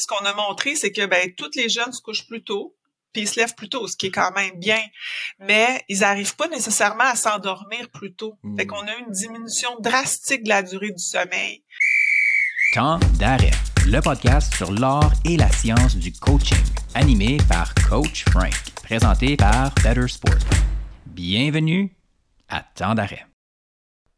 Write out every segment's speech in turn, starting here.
ce qu'on a montré, c'est que ben toutes les jeunes se couchent plus tôt, puis ils se lèvent plus tôt, ce qui est quand même bien. Mais ils n'arrivent pas nécessairement à s'endormir plus tôt. Fait hmm. qu'on a une diminution drastique de la durée du sommeil. Temps d'arrêt, le podcast sur l'art et la science du coaching, animé par Coach Frank, présenté par Better Sport. Bienvenue à Temps d'arrêt.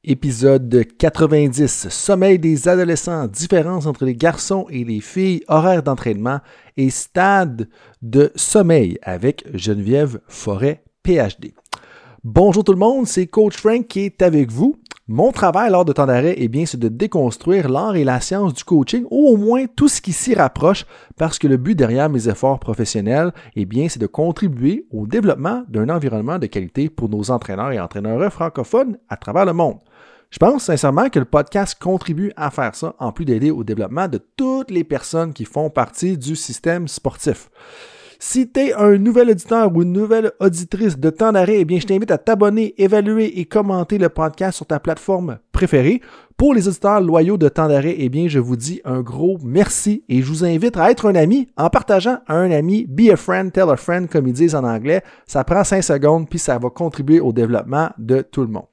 Épisode 90. Sommeil des adolescents, différence entre les garçons et les filles, horaire d'entraînement et stade de sommeil avec Geneviève Forêt, PhD. Bonjour tout le monde, c'est Coach Frank qui est avec vous. Mon travail lors de temps d'arrêt, eh bien, c'est de déconstruire l'art et la science du coaching, ou au moins tout ce qui s'y rapproche, parce que le but derrière mes efforts professionnels, eh bien, c'est de contribuer au développement d'un environnement de qualité pour nos entraîneurs et entraîneurs francophones à travers le monde. Je pense sincèrement que le podcast contribue à faire ça, en plus d'aider au développement de toutes les personnes qui font partie du système sportif. Si tu es un nouvel auditeur ou une nouvelle auditrice de temps d'arrêt, eh bien, je t'invite à t'abonner, évaluer et commenter le podcast sur ta plateforme préférée. Pour les auditeurs loyaux de temps d'arrêt, eh bien, je vous dis un gros merci et je vous invite à être un ami en partageant un ami. Be a friend, tell a friend, comme ils disent en anglais. Ça prend 5 secondes puis ça va contribuer au développement de tout le monde.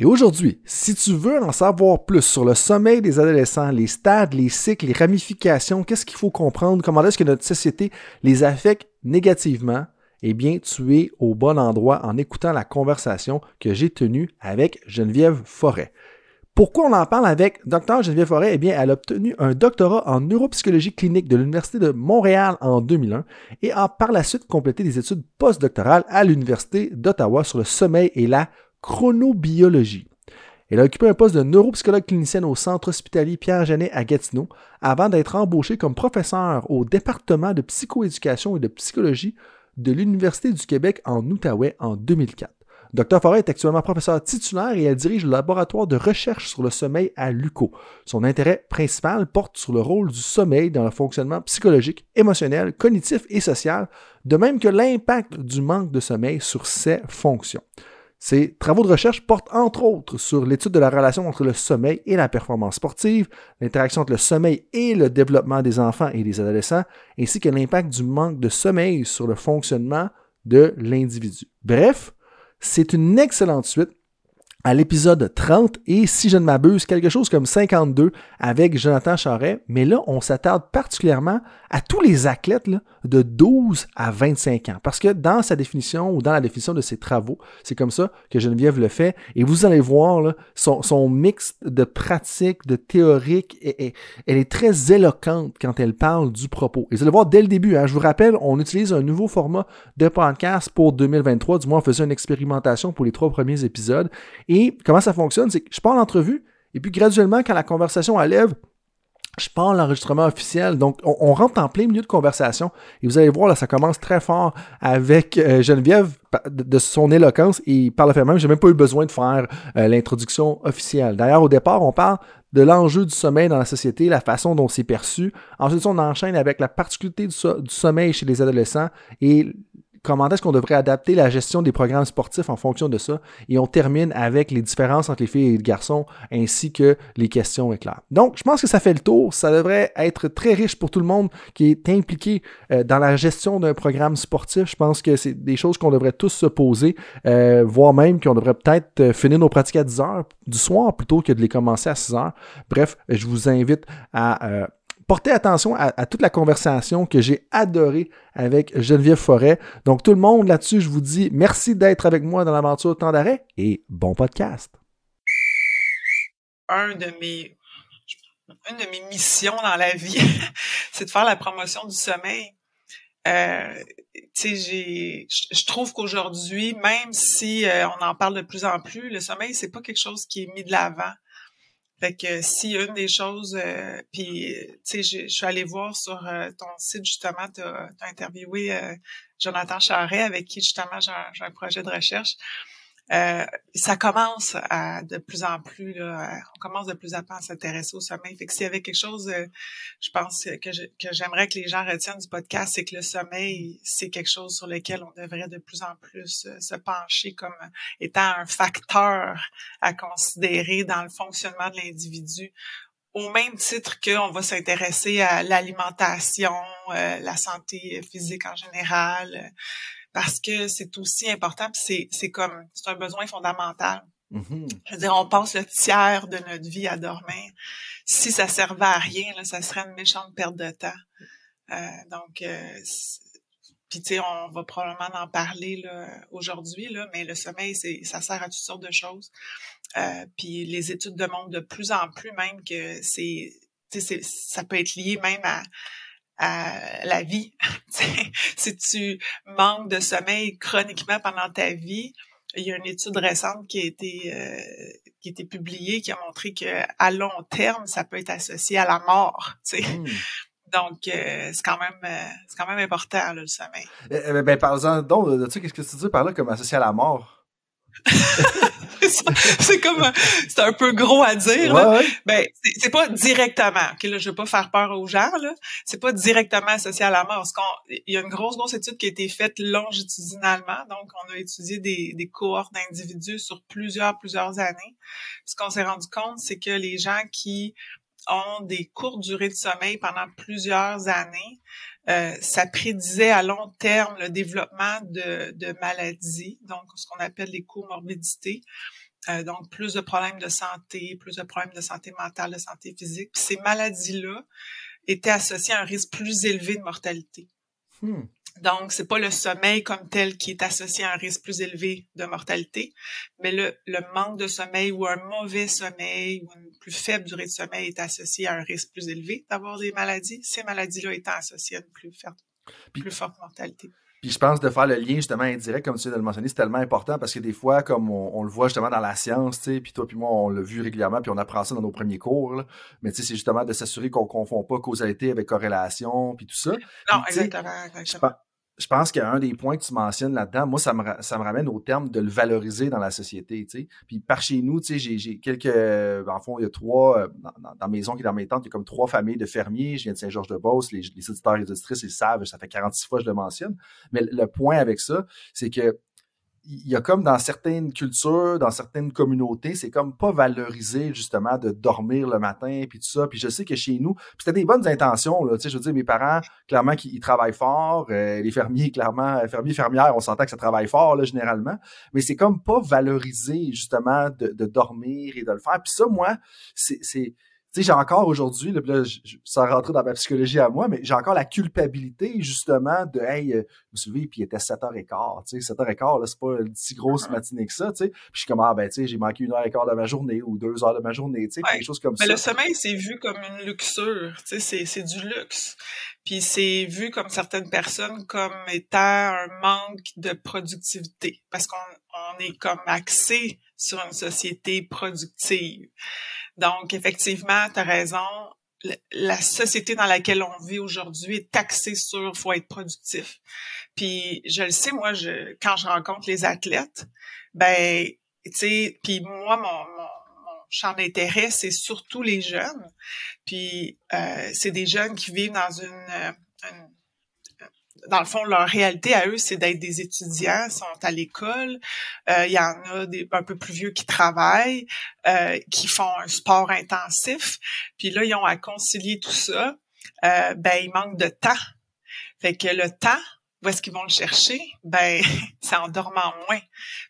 Et aujourd'hui, si tu veux en savoir plus sur le sommeil des adolescents, les stades, les cycles, les ramifications, qu'est-ce qu'il faut comprendre, comment est-ce que notre société les affecte négativement, eh bien, tu es au bon endroit en écoutant la conversation que j'ai tenue avec Geneviève Forêt. Pourquoi on en parle avec Dr Geneviève Forêt? Eh bien, elle a obtenu un doctorat en neuropsychologie clinique de l'Université de Montréal en 2001 et a par la suite complété des études postdoctorales à l'Université d'Ottawa sur le sommeil et la chronobiologie. Elle a occupé un poste de neuropsychologue clinicienne au centre hospitalier Pierre-Janet à Gatineau avant d'être embauchée comme professeure au département de psychoéducation et de psychologie de l'Université du Québec en Outaouais en 2004. Dr Forêt est actuellement professeur titulaire et elle dirige le laboratoire de recherche sur le sommeil à l'UCO. Son intérêt principal porte sur le rôle du sommeil dans le fonctionnement psychologique, émotionnel, cognitif et social, de même que l'impact du manque de sommeil sur ses fonctions. Ces travaux de recherche portent entre autres sur l'étude de la relation entre le sommeil et la performance sportive, l'interaction entre le sommeil et le développement des enfants et des adolescents, ainsi que l'impact du manque de sommeil sur le fonctionnement de l'individu. Bref, c'est une excellente suite à l'épisode 30 et si je ne m'abuse, quelque chose comme 52 avec Jonathan Charret. Mais là, on s'attarde particulièrement à tous les athlètes de 12 à 25 ans. Parce que dans sa définition ou dans la définition de ses travaux, c'est comme ça que Geneviève le fait. Et vous allez voir son, mix de pratique, de théorique, et, elle est très éloquente quand elle parle du propos. Et vous allez voir dès le début, hein, je vous rappelle, on utilise un nouveau format de podcast pour 2023. Du moins, on faisait une expérimentation pour les trois premiers épisodes. Et comment ça fonctionne? C'est que je pars l'entrevue, et puis graduellement, quand la conversation allève, je pars l'enregistrement officiel. Donc, on, rentre en plein milieu de conversation. Et vous allez voir, là, ça commence très fort avec euh, Geneviève de, son éloquence. Et par le fait même, j'ai même pas eu besoin de faire euh, l'introduction officielle. D'ailleurs, au départ, on parle de l'enjeu du sommeil dans la société, la façon dont c'est perçu. Ensuite, on enchaîne avec la particularité du, du sommeil chez les adolescents et comment est-ce qu'on devrait adapter la gestion des programmes sportifs en fonction de ça? Et on termine avec les différences entre les filles et les garçons, ainsi que les questions éclairs. Donc, je pense que ça fait le tour. Ça devrait être très riche pour tout le monde qui est impliqué euh, dans la gestion d'un programme sportif. Je pense que c'est des choses qu'on devrait tous se poser, euh, voire même qu'on devrait peut-être euh, finir nos pratiques à 10 heures du soir plutôt que de les commencer à 6 heures. Bref, je vous invite à portez attention à, toute la conversation que j'ai adorée avec Geneviève Forêt. Donc tout le monde là-dessus, je vous dis merci d'être avec moi dans l'aventure Temps d'arrêt et bon podcast. De mes une de mes missions dans la vie, c'est de faire la promotion du sommeil. Euh, je trouve qu'aujourd'hui, même si euh, on en parle de plus en plus, le sommeil c'est pas quelque chose qui est mis de l'avant. Fait que si une des choses, euh, puis tu sais, je suis allée voir sur euh, ton site justement, tu as, interviewé euh, Jonathan Charret avec qui justement j'ai un, projet de recherche. Euh, ça commence à de plus en plus, là, on commence de plus en plus à s'intéresser au sommeil. Fait que s'il y avait quelque chose, euh, je pense que, j'aimerais que les gens retiennent du podcast, c'est que le sommeil, c'est quelque chose sur lequel on devrait de plus en plus euh, se pencher comme étant un facteur à considérer dans le fonctionnement de l'individu au même titre qu'on va s'intéresser à l'alimentation, euh, la santé physique en général, euh, parce que c'est aussi important, c'est c'est comme c'est un besoin fondamental. Mm-hmm. Je veux dire, on passe le tiers de notre vie à dormir. Si ça servait à rien, là, ça serait une méchante perte de temps. Euh, donc, puis tu sais, on va probablement en parler aujourd'hui, là, mais le sommeil, c'est ça sert à toutes sortes de choses. Euh, puis les études démontrent de plus en plus même que c'est, ça peut être lié même à, à la vie. si tu manques de sommeil chroniquement pendant ta vie, il y a une étude récente qui a été euh, qui a été publiée qui a montré que à long terme, ça peut être associé à la mort. Mmh. Donc, euh, c'est quand même euh, c'est quand même important, là, le sommeil. Eh, eh, ben, ben par donc de ça, qu'est-ce que tu dis par là comme associé à la mort? c'est comme c'est un peu gros à dire là. ben c'est pas directement ok là je veux pas faire peur aux gens là. C'est pas directement associé à la mort. Il y a une grosse grosse étude qui a été faite longitudinalement. Donc on a étudié des, des cohortes d'individus sur plusieurs plusieurs années. Ce qu'on s'est rendu compte c'est que les gens qui ont des courtes durées de sommeil pendant plusieurs années, euh, ça prédisait à long terme le développement de, maladies, donc ce qu'on appelle les comorbidités. Euh, donc, plus de problèmes de santé, plus de problèmes de santé mentale, de santé physique. Ces maladies-là étaient associées à un risque plus élevé de mortalité. Hmm. Donc, c'est pas le sommeil comme tel qui est associé à un risque plus élevé de mortalité, mais le, le manque de sommeil ou un mauvais sommeil ou une plus faible durée de sommeil est associé à un risque plus élevé d'avoir des maladies, ces maladies-là étant associées à une plus, plus forte mortalité. Puis je pense de faire le lien justement indirect, comme tu viens de le mentionner, c'est tellement important parce que des fois, comme on, le voit justement dans la science, tu sais, puis toi puis moi, on l'a vu régulièrement, puis on apprend ça dans nos premiers cours, là. mais tu sais, c'est justement de s'assurer qu'on confond pas causalité avec corrélation, puis tout ça. Non, exactement, exactement je pense qu'un des points que tu mentionnes là-dedans, moi, ça me, ça me ramène au terme de le valoriser dans la société, tu sais. Puis par chez nous, j'ai quelques, en fond, il y a trois, euh, dans, dans, la maison qui est dans mes tentes, il y a comme trois familles de fermiers. Je viens de Saint-Georges-de-Beauce, les, les et les auditrices, ils savent, ça fait 46 fois que je le mentionne. Mais le point avec ça, c'est que il y a comme dans certaines cultures, dans certaines communautés, c'est comme pas valorisé justement de dormir le matin puis tout ça. Puis je sais que chez nous, c'était des bonnes intentions là. Tu sais, je veux dire, mes parents clairement qui ils travaillent fort, euh, les fermiers clairement, fermiers fermières, on s'entend que ça travaille fort là généralement, mais c'est comme pas valorisé justement de, de dormir et de le faire. Puis ça, moi, c'est sais, j'ai encore aujourd'hui, là, sans rentrer dans ma psychologie à moi, mais j'ai encore la culpabilité, justement, de, hey, euh, je me souviens, puis il était 7h15, tu sais, 7h15, là, c'est pas une si grosse matinée que ça, tu sais. Puis je suis comme, ah, ben, tu sais, j'ai manqué une heure et quart de ma journée ou deux heures de ma journée, tu sais, quelque chose comme ça. Mais le sommeil, c'est vu comme une luxure, tu sais, c'est du luxe. Puis c'est vu comme certaines personnes comme étant un manque de productivité, parce qu'on on est comme axé sur une société productive. Donc, effectivement, tu as raison. La société dans laquelle on vit aujourd'hui est taxée sur faut être productif. Puis je le sais, moi, je, quand je rencontre les athlètes, ben, tu sais, puis moi, mon, mon, champ d'intérêt, c'est surtout les jeunes. Puis euh, c'est des jeunes qui vivent dans une, une dans le fond, leur réalité à eux, c'est d'être des étudiants, sont à l'école. Euh, il y en a des un peu plus vieux qui travaillent, euh, qui font un sport intensif. Puis là, ils ont à concilier tout ça. Euh, ben, il manque de temps. Fait que le temps, où est-ce qu'ils vont le chercher? Ben, c'est en dormant moins.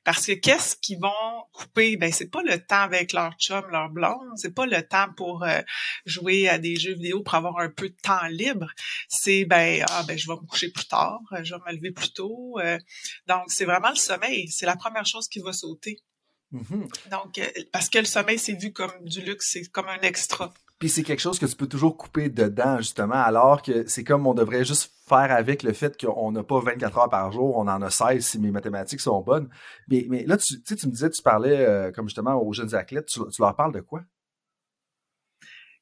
Parce que qu'est-ce qu'ils vont couper? Ben, c'est pas le temps avec leur chum, leur blonde. C'est pas le temps pour euh, jouer à des jeux vidéo pour avoir un peu de temps libre. C'est, ben, ah, ben, je vais me coucher plus tard. Euh, je vais me lever plus tôt. Euh. donc, c'est vraiment le sommeil. C'est la première chose qui va sauter. Mm-hmm. Donc, parce que le sommeil, c'est vu comme du luxe, c'est comme un extra. Puis c'est quelque chose que tu peux toujours couper dedans, justement, alors que c'est comme on devrait juste faire avec le fait qu'on n'a pas 24 heures par jour, on en a 16 si mes mathématiques sont bonnes. Mais, mais là, tu, tu me disais, tu parlais euh, comme justement aux jeunes athlètes, tu leur parles de quoi?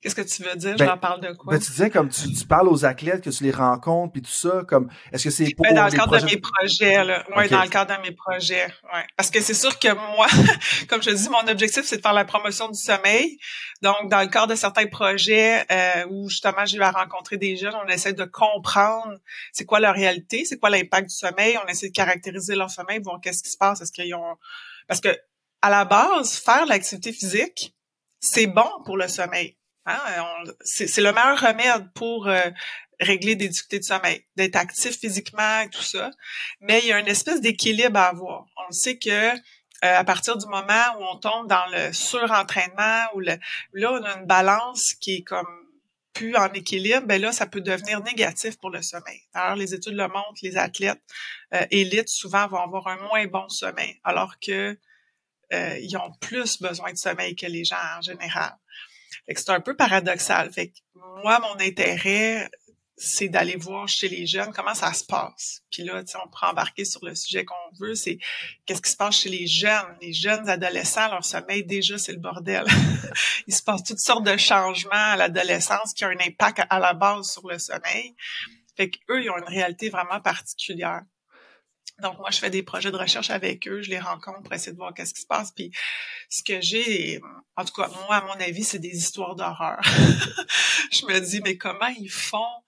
Qu'est-ce que tu veux dire? Ben, J'en parle de quoi? Ben, tu disais comme tu, tu, parles aux athlètes, que tu les rencontres, puis tout ça, comme est-ce que c'est pour ben, dans le cadre de mes projets, là. Oui, dans le cadre de mes projets. Ouais. Parce que c'est sûr que moi, comme je dis, mon objectif, c'est de faire la promotion du sommeil. Donc, dans le cadre de certains projets euh, où justement j'ai eu à rencontrer des jeunes, on essaie de comprendre c'est quoi leur réalité, c'est quoi l'impact du sommeil, on essaie de caractériser leur sommeil, voir qu'est-ce qui se passe, est-ce qu'ils ont. Parce que à la base, faire l'activité physique, c'est bon pour le sommeil Hein? C'est le meilleur remède pour euh, régler des difficultés de sommeil, d'être actif physiquement et tout ça. Mais il y a une espèce d'équilibre à avoir. On sait que euh, à partir du moment où on tombe dans le surentraînement, ou le, là, on a une balance qui est comme plus en équilibre, ben là, ça peut devenir négatif pour le sommeil. Alors, les études le montrent, les athlètes euh, élites souvent vont avoir un moins bon sommeil, alors que ils ont plus besoin de sommeil que les gens en général. C'est un peu paradoxal. Fait que moi, mon intérêt, c'est d'aller voir chez les jeunes comment ça se passe. Puis là, on peut embarquer sur le sujet qu'on veut, c'est qu'est-ce qui se passe chez les jeunes? Les jeunes adolescents, leur sommeil, déjà, c'est le bordel. Il se passe toutes sortes de changements à l'adolescence qui ont un impact à la base sur le sommeil. Fait qu'eux, ils ont une réalité vraiment particulière. Donc, moi, je fais des projets de recherche avec eux, je les rencontre pour essayer de voir qu'est-ce qui se passe. Puis, ce que j'ai, en tout cas, moi, à mon avis, c'est des histoires d'horreur. je me dis, mais comment ils font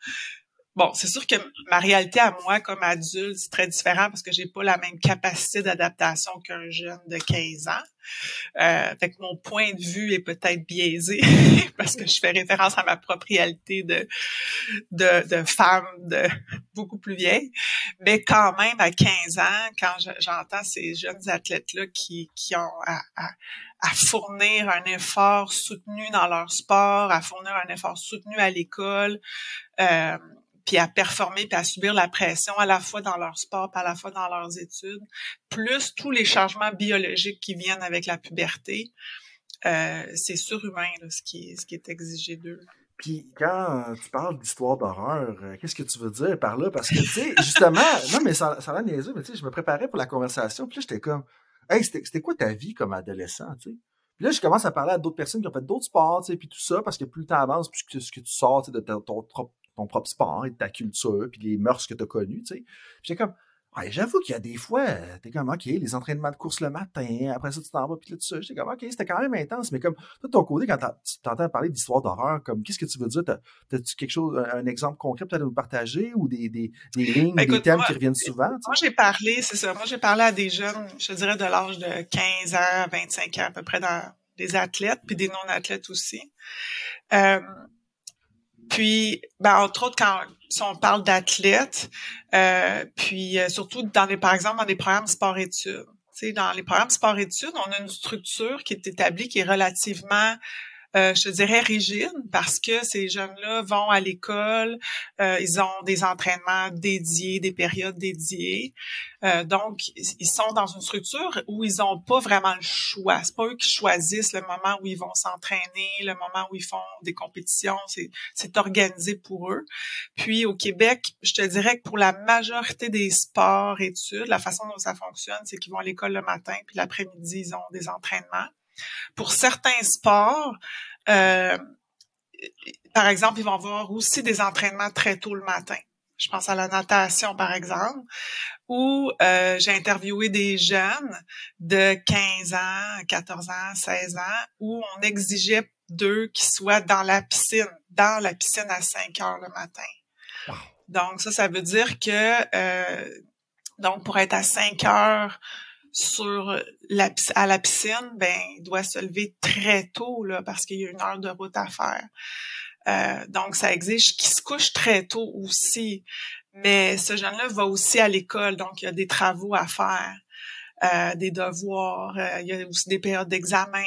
Bon, c'est sûr que ma réalité à moi comme adulte, c'est très différent parce que j'ai pas la même capacité d'adaptation qu'un jeune de 15 ans. Euh, fait que mon point de vue est peut-être biaisé parce que je fais référence à ma propre réalité de, de, de femme de beaucoup plus vieille. Mais quand même, à 15 ans, quand j'entends ces jeunes athlètes-là qui, qui ont à, fournir un effort soutenu dans leur sport, à fournir un effort soutenu à l'école, euh, puis à performer, puis à subir la pression à la fois dans leur sport, puis à la fois dans leurs études, plus tous les changements biologiques qui viennent avec la puberté, euh, c'est surhumain ce, qui, ce qui est exigé d'eux. Puis quand tu parles d'histoire d'horreur, euh, qu'est-ce que tu veux dire par là? Parce que, tu sais, justement, non, mais ça, ça a mais tu sais, je me préparais pour la conversation, puis là, j'étais comme, hey, c'était quoi ta vie comme adolescent, tu sais? Puis là, je commence à parler à d'autres personnes qui ont fait d'autres sports, tu sais, puis tout ça, parce que plus le temps avance, plus ce que tu sors, de ton, ton, ton propre sport et de ta culture, puis les mœurs que tu as connues, tu sais. J'ai comme, ouais, j'avoue qu'il y a des fois, euh, t'es comme, OK, les entraînements de course le matin, après ça, tu t'en vas, puis là, tout ça. J'étais comme, OK, c'était quand même intense, mais comme, toi, de ton côté, quand tu t'entends parler d'histoire d'horreur, comme, qu'est-ce que tu veux dire? T'as-tu quelque chose, un exemple concret peut-être à nous partager ou des, des, des lignes, ben, des thèmes qui reviennent souvent? Moi, j'ai parlé, c'est ça, moi, j'ai parlé à des jeunes, je dirais de l'âge de 15 ans, 25 ans, à peu près, dans des athlètes, puis des non-athlètes aussi. Euh, puis, ben, entre autres, quand si on parle d'athlètes, euh, puis euh, surtout dans les, par exemple, dans les programmes sport-études. Dans les programmes sport-études, on a une structure qui est établie, qui est relativement euh, je te dirais rigide parce que ces jeunes-là vont à l'école, euh, ils ont des entraînements dédiés, des périodes dédiées. Euh, donc, ils sont dans une structure où ils n'ont pas vraiment le choix. C'est pas eux qui choisissent le moment où ils vont s'entraîner, le moment où ils font des compétitions. C'est organisé pour eux. Puis au Québec, je te dirais que pour la majorité des sports études, la façon dont ça fonctionne, c'est qu'ils vont à l'école le matin, puis l'après-midi, ils ont des entraînements. Pour certains sports, euh, par exemple, ils vont avoir aussi des entraînements très tôt le matin. Je pense à la natation, par exemple, où euh, j'ai interviewé des jeunes de 15 ans, 14 ans, 16 ans, où on exigeait d'eux qu'ils soient dans la piscine, dans la piscine à 5 heures le matin. Donc, ça, ça veut dire que, euh, donc, pour être à 5 heures sur la, à la piscine, ben, il doit se lever très tôt, là, parce qu'il y a une heure de route à faire. Euh, donc, ça exige qu'il se couche très tôt aussi. Mais ce jeune-là va aussi à l'école, donc il y a des travaux à faire. Euh, des devoirs, euh, il y a aussi des périodes d'examen.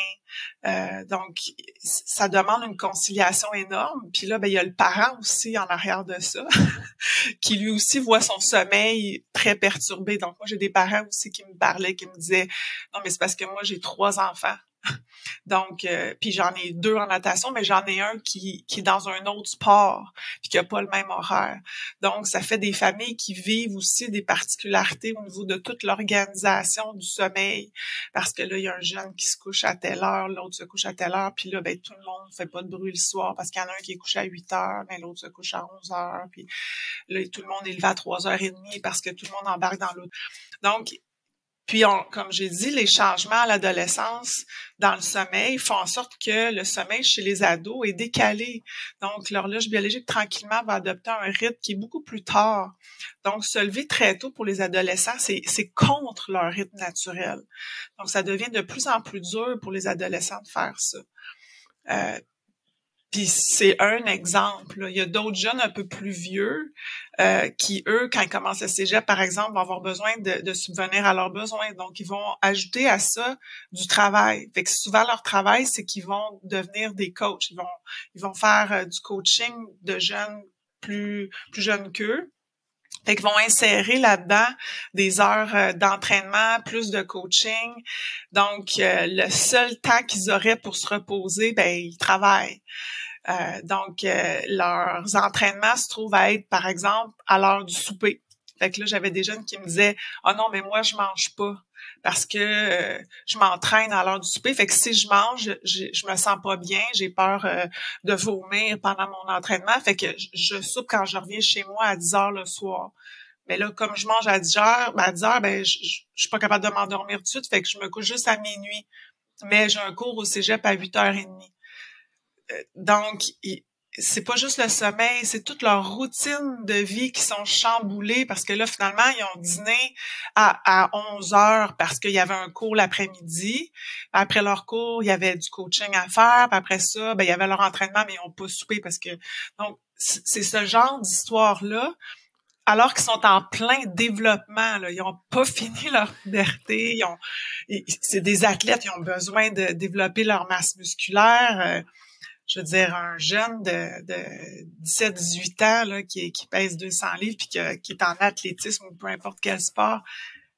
Euh, donc, ça demande une conciliation énorme. Puis là, ben, il y a le parent aussi en arrière de ça, qui lui aussi voit son sommeil très perturbé. Donc, moi, j'ai des parents aussi qui me parlaient, qui me disaient, non, mais c'est parce que moi, j'ai trois enfants. Donc, euh, puis j'en ai deux en natation, mais j'en ai un qui, qui est dans un autre sport, puis qui a pas le même horaire. Donc, ça fait des familles qui vivent aussi des particularités au niveau de toute l'organisation du sommeil, parce que là, il y a un jeune qui se couche à telle heure, l'autre se couche à telle heure, puis là, ben, tout le monde fait pas de bruit le soir, parce qu'il y en a un qui est couché à 8 heures, mais l'autre se couche à 11 heures, puis là, tout le monde est levé à 3 heures et demie parce que tout le monde embarque dans l'autre. Donc, puis, comme j'ai dit, les changements à l'adolescence dans le sommeil font en sorte que le sommeil chez les ados est décalé. Donc, l'horloge biologique, tranquillement, va adopter un rythme qui est beaucoup plus tard. Donc, se lever très tôt pour les adolescents, c'est contre leur rythme naturel. Donc, ça devient de plus en plus dur pour les adolescents de faire ça. Euh, Puis c'est un exemple. Il y a d'autres jeunes un peu plus vieux euh, qui, eux, quand ils commencent le cégep, par exemple, vont avoir besoin de, de, subvenir à leurs besoins. Donc, ils vont ajouter à ça du travail. Fait que souvent, leur travail, c'est qu'ils vont devenir des coachs. Ils vont, ils vont faire euh, du coaching de jeunes plus, plus jeunes qu'eux. Fait qu'ils vont insérer là-dedans des heures euh, d'entraînement, plus de coaching. Donc, le seul temps qu'ils auraient pour se reposer, ben ils travaillent. Euh, donc, euh, leurs entraînements se trouvent à être, par exemple, à l'heure du souper. Fait que là, j'avais des jeunes qui me disaient « Ah oh non, mais moi, je mange pas parce que euh, je m'entraîne à l'heure du souper. Fait que si je mange, je, je me sens pas bien, j'ai peur de vomir pendant mon entraînement. Fait que je, soupe quand je reviens chez moi à 10 heures le soir. Mais là, comme je mange à 10 heures, ben à 10 heures, ben, je, je, suis pas capable de m'endormir tout de suite. Fait que je me couche juste à minuit. Mais j'ai un cours au cégep à 8h30. Euh, donc, c'est pas juste le sommeil, c'est toute leur routine de vie qui sont chamboulées parce que là, finalement, ils ont dîné à, à 11 heures parce qu'il y avait un cours l'après-midi. Après leur cours, il y avait du coaching à faire. Puis après ça, ben, il y avait leur entraînement, mais ils n'ont pas soupé parce que... Donc, c'est ce genre d'histoire-là alors qu'ils sont en plein développement, là, ils n'ont pas fini leur puberté, ils ont, c'est des athlètes, ils ont besoin de développer leur masse musculaire. Euh, je veux dire, un jeune de, de 17-18 ans là, qui, qui pèse 200 livres puis qui est en athlétisme ou peu importe quel sport,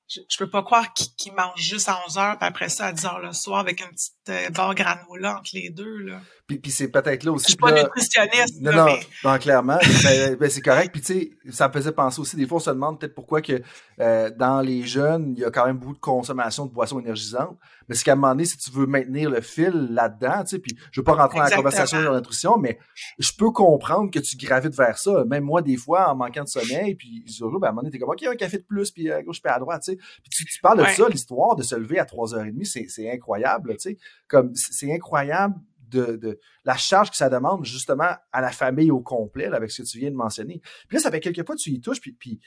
je, je peux pas croire qu'il mange juste à 11 heures puis après ça à 10 heures le soir avec une petite barre granola entre les deux. Là. Puis, puis c'est peut-être là aussi. Je suis pas nutritionniste. Non, non, non, clairement. ben, ben, c'est correct. Puis tu sais, ça me faisait penser aussi, des fois, on se demande peut-être pourquoi que euh, dans les jeunes, il y a quand même beaucoup de consommation de boissons énergisantes. Mais c'est qu'à un moment donné, si tu veux maintenir le fil là-dedans, tu sais, puis je veux pas rentrer dans la conversation de la nutrition, mais je peux comprendre que tu gravites vers ça. Même moi, des fois, en manquant de sommeil, puis ben, à un moment donné, t'es comme, OK, un café de plus, puis à gauche, puis à droite, tu sais. Puis tu, tu parles de ça, l'histoire de se lever à 3h30, c'est incroyable, tu sais. Comme, c'est incroyable de, la charge que ça demande justement à la famille au complet, avec ce que tu viens de mentionner. Puis là, ça fait quelques fois que tu y touches, puis, puis,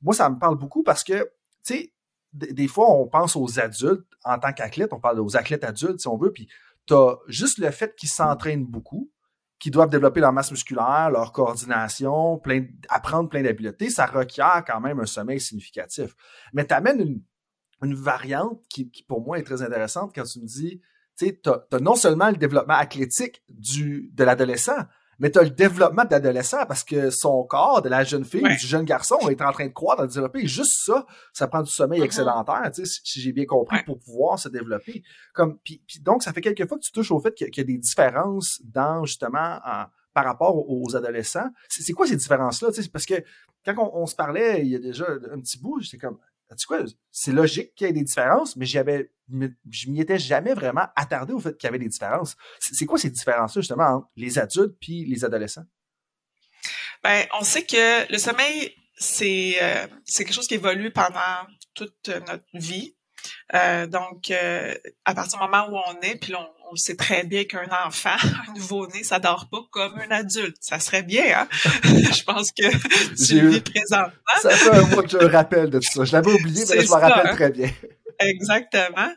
moi, ça me parle beaucoup parce que, tu sais, des fois, on pense aux adultes en tant qu'athlète, on parle aux athlètes adultes, si on veut, puis tu as juste le fait qu'ils s'entraînent beaucoup, qu'ils doivent développer leur masse musculaire, leur coordination, plein, apprendre plein d'habiletés, ça requiert quand même un sommeil significatif. Mais tu amènes une, une variante qui, pour moi, est très intéressante quand tu me dis, tu as, non seulement le développement athlétique du, de l'adolescent, mais tu as le développement de l'adolescent parce que son corps de la jeune fille, du jeune garçon est en train de croître, de développer. Et juste ça, ça prend du sommeil mm-hmm. excédentaire, si j'ai bien compris, pour pouvoir se développer. Comme, puis, donc, ça fait quelques fois que tu touches au fait qu'il y, a des différences dans, justement, par rapport aux, adolescents. C'est quoi ces différences-là? Parce que quand on, on, se parlait il y a déjà un petit bout, j'étais comme, tu quoi, c'est logique qu'il y ait des différences, mais j'avais, je m'y étais jamais vraiment attardé au fait qu'il y avait des différences. C'est quoi ces différences-là, justement, entre les adultes puis les adolescents? Ben, on sait que le sommeil, c'est, euh, quelque chose qui évolue pendant toute notre vie. Euh, donc, euh, à partir du moment où on est, puis on, on sait très bien qu'un enfant, un nouveau-né, ça dort pas comme un adulte. Ça serait bien, hein? je pense que tu le vis présentement. Ça fait un mois que je me rappelle de tout ça. Je l'avais oublié, mais là, je me rappelle hein? très bien. Exactement.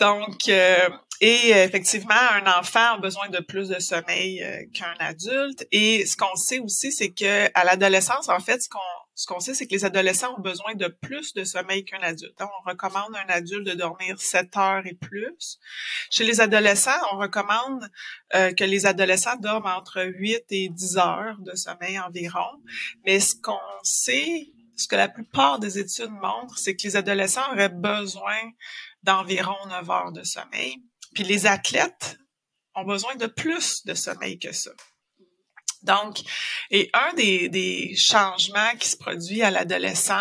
Donc, euh, et effectivement, un enfant a besoin de plus de sommeil euh, qu'un adulte. Et ce qu'on sait aussi, c'est que à l'adolescence, en fait, ce qu'on ce qu'on sait, c'est que les adolescents ont besoin de plus de sommeil qu'un adulte. on recommande à un adulte de dormir 7 heures et plus. Chez les adolescents, on recommande euh, que les adolescents dorment entre 8 et 10 heures de sommeil environ. Mais ce qu'on sait, ce que la plupart des études montrent, c'est que les adolescents auraient besoin d'environ 9 heures de sommeil. Puis les athlètes ont besoin de plus de sommeil que ça. Donc, et un des, des changements qui se produit à l'adolescent,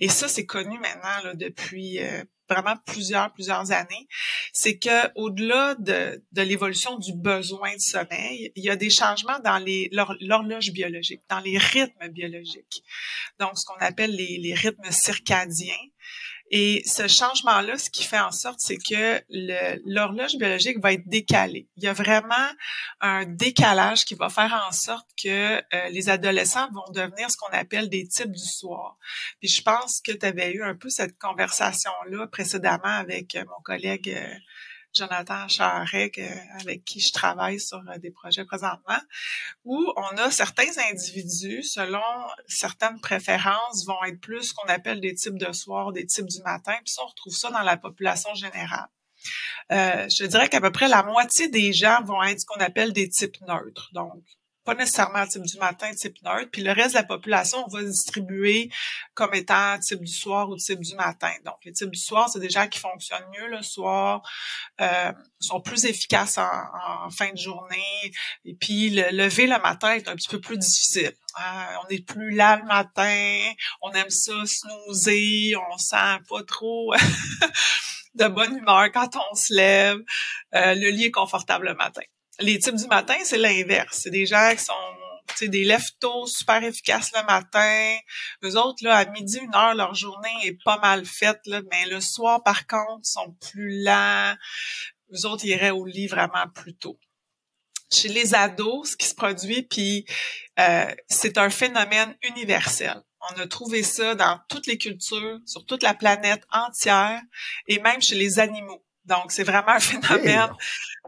et ça c'est connu maintenant là, depuis euh, vraiment plusieurs plusieurs années, c'est que au-delà de, de l'évolution du besoin de sommeil, il y a des changements dans les l'horloge biologique, dans les rythmes biologiques. Donc, ce qu'on appelle les, les rythmes circadiens. Et ce changement-là, ce qui fait en sorte, c'est que l'horloge biologique va être décalée. Il y a vraiment un décalage qui va faire en sorte que euh, les adolescents vont devenir ce qu'on appelle des types du soir. Puis je pense que tu avais eu un peu cette conversation-là précédemment avec euh, mon collègue Jonathan Charret, avec qui je travaille sur des projets présentement, où on a certains individus, selon certaines préférences, vont être plus ce qu'on appelle des types de soir, des types du matin, puis ça, on retrouve ça dans la population générale. Euh, je dirais qu'à peu près la moitié des gens vont être ce qu'on appelle des types neutres. Donc, pas nécessairement type du matin, type neutre. Puis le reste de la population, on va distribuer comme étant type du soir ou type du matin. Donc, les types du soir, c'est des gens qui fonctionnent mieux le soir, euh, sont plus efficaces en, fin de journée. Et puis, le lever le matin est un petit peu plus difficile. Hein. On est plus là le matin, on aime ça snoozer, on sent pas trop de bonne humeur quand on se lève. Euh, le lit est confortable le matin. Les types du matin, c'est l'inverse. C'est des gens qui sont des lève-tôt super efficaces le matin. Les autres, là, à midi, une heure, leur journée est pas mal faite, là, mais le soir, par contre, sont plus lents. Les autres iraient au lit vraiment plus tôt. Chez les ados, ce qui se produit, puis euh, c'est un phénomène universel. On a trouvé ça dans toutes les cultures, sur toute la planète entière, et même chez les animaux. Donc, c'est vraiment un phénomène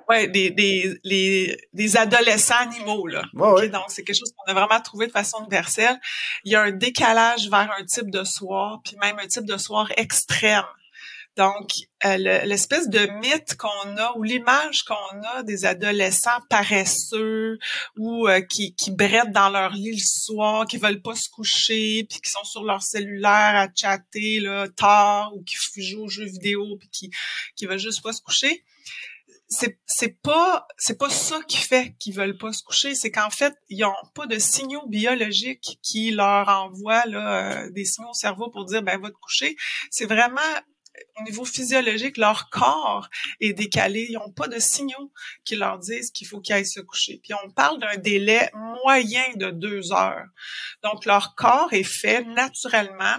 ouais, des, des, les, des adolescents animaux. Là. Donc, c'est quelque chose qu'on a vraiment trouvé de façon universelle. Il y a un décalage vers un type de soir, puis même un type de soir extrême. Donc, euh, l'espèce de mythe qu'on a ou l'image qu'on a des adolescents paresseux ou euh, qui, qui brettent dans leur lit le soir, qui veulent pas se coucher, puis qui sont sur leur cellulaire à chatter là, tard ou qui jouent aux jeux vidéo puis qui, qui veulent juste pas se coucher c'est c'est pas c'est pas ça qui fait qu'ils veulent pas se coucher, c'est qu'en fait ils ont pas de signaux biologiques qui leur envoient là, euh, des signaux au cerveau pour dire ben va te coucher. C'est vraiment au niveau physiologique, leur corps est décalé. Ils n'ont pas de signaux qui leur disent qu'il faut qu'ils aillent se coucher. Puis on parle d'un délai moyen de deux heures. Donc leur corps est fait naturellement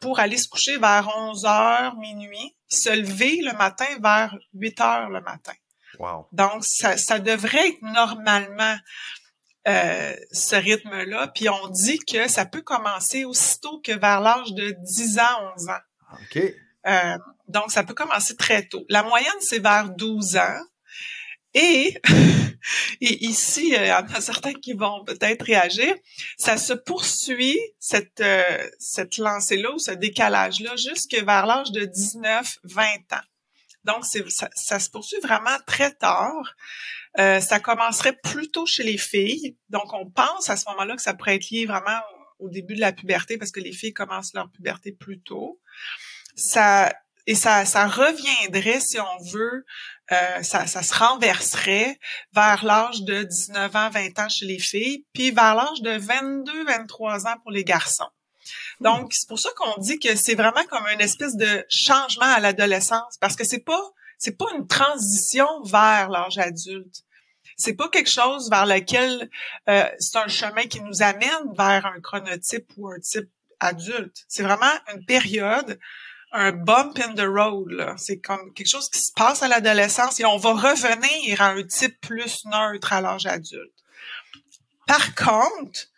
pour aller se coucher vers 11 heures, minuit, se lever le matin vers 8 heures le matin. Wow. Donc, ça, ça devrait être normalement euh, ce rythme-là. Puis on dit que ça peut commencer aussitôt que vers l'âge de 10 ans, 11 ans. OK. Euh, donc, ça peut commencer très tôt. La moyenne, c'est vers 12 ans. Et, ici, il y en a certains qui vont peut-être réagir. Ça se poursuit, cette, euh, cette lancée-là ou ce décalage-là, jusque vers l'âge de 19-20 ans. Donc, ça, ça, se poursuit vraiment très tard. Euh, ça commencerait plutôt chez les filles. Donc, on pense à ce moment-là que ça pourrait être lié vraiment au début de la puberté parce que les filles commencent leur puberté plus tôt. Ça, et ça, ça reviendrait, si on veut, euh, ça, ça se renverserait vers l'âge de 19 ans, 20 ans chez les filles, puis vers l'âge de 22, 23 ans pour les garçons. Donc, c'est pour ça qu'on dit que c'est vraiment comme une espèce de changement à l'adolescence, parce que c'est pas c'est pas une transition vers l'âge adulte. C'est pas quelque chose vers lequel euh, c'est un chemin qui nous amène vers un chronotype ou un type adulte. C'est vraiment une période, un bump in the road. C'est comme quelque chose qui se passe à l'adolescence et on va revenir à un type plus neutre à l'âge adulte. Par contre,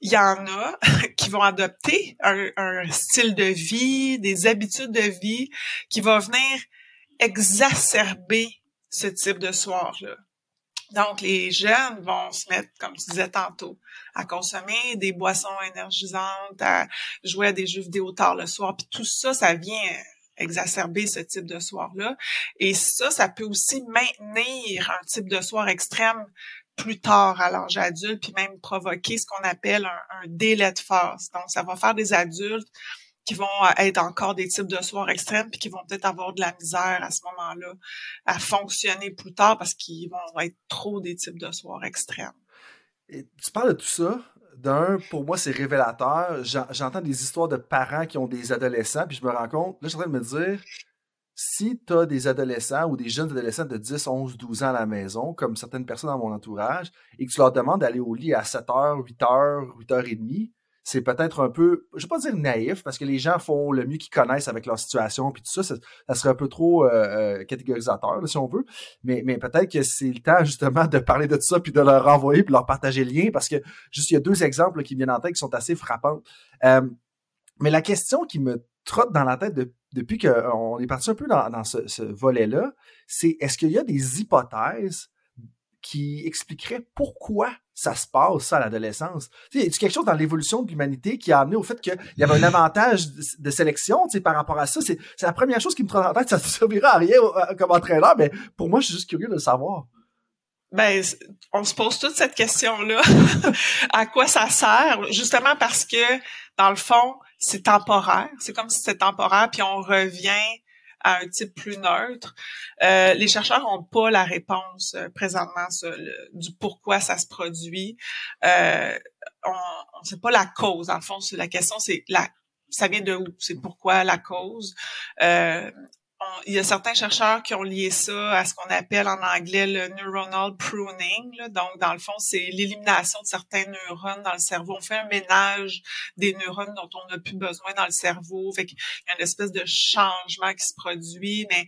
il y en a qui vont adopter un, style de vie, des habitudes de vie qui va venir exacerber ce type de soir-là. Donc, les jeunes vont se mettre, comme tu disais tantôt, à consommer des boissons énergisantes, à jouer à des jeux vidéo tard le soir. Puis tout ça, ça vient exacerber ce type de soir-là. Et ça, ça peut aussi maintenir un type de soir extrême plus tard à l'âge adulte, puis même provoquer ce qu'on appelle un, délai de phase. Donc, ça va faire des adultes qui vont être encore des types de soirs extrêmes, puis qui vont peut-être avoir de la misère à ce moment-là à fonctionner plus tard parce qu'ils vont être trop des types de soirs extrêmes. Tu parles de tout ça. D'un, pour moi, c'est révélateur. J'entends des histoires de parents qui ont des adolescents, puis je me rends compte, là, je suis en train de me dire, si tu as des adolescents ou des jeunes adolescents de 10, 11, 12 ans à la maison, comme certaines personnes dans mon entourage, et que tu leur demandes d'aller au lit à 7 h, 8 h, 8 h 30, c'est peut-être un peu, je vais pas dire naïf, parce que les gens font le mieux qu'ils connaissent avec leur situation, puis tout ça, ça, serait un peu trop euh, euh, catégorisateur, si on veut. Mais, mais peut-être que c'est le temps, justement, de parler de tout ça, puis de leur renvoyer, puis leur partager le lien, parce que juste, il y a deux exemples qui viennent en tête qui sont assez frappants. Euh, mais la question qui me trotte dans la tête depuis qu'on est parti un peu dans, ce, ce volet-là, c'est est-ce qu'il y a des hypothèses qui expliqueraient pourquoi ça se passe, ça, à l'adolescence. Tu sais, y a quelque chose dans l'évolution de l'humanité qui a amené au fait qu'il y avait un avantage de, sélection, tu sais, par rapport à ça? C'est, la première chose qui me trotte en tête. Ça ne servira à rien euh, comme entraîneur, mais pour moi, je suis juste curieux de le savoir. Ben, on se pose toute cette question-là. à quoi ça sert? Justement parce que, dans le fond, c'est temporaire. C'est comme si c'était temporaire, puis on revient à un type plus neutre. Euh, les chercheurs n'ont pas la réponse euh, présentement du pourquoi ça se produit. Euh, on ne sait pas la cause. En fond, la question, c'est la ça vient de où? C'est pourquoi la cause? Euh, il y a certains chercheurs qui ont lié ça à ce qu'on appelle en anglais le neuronal pruning. Donc, dans le fond, c'est l'élimination de certains neurones dans le cerveau. On fait un ménage des neurones dont on n'a plus besoin dans le cerveau. Fait y a une espèce de changement qui se produit, mais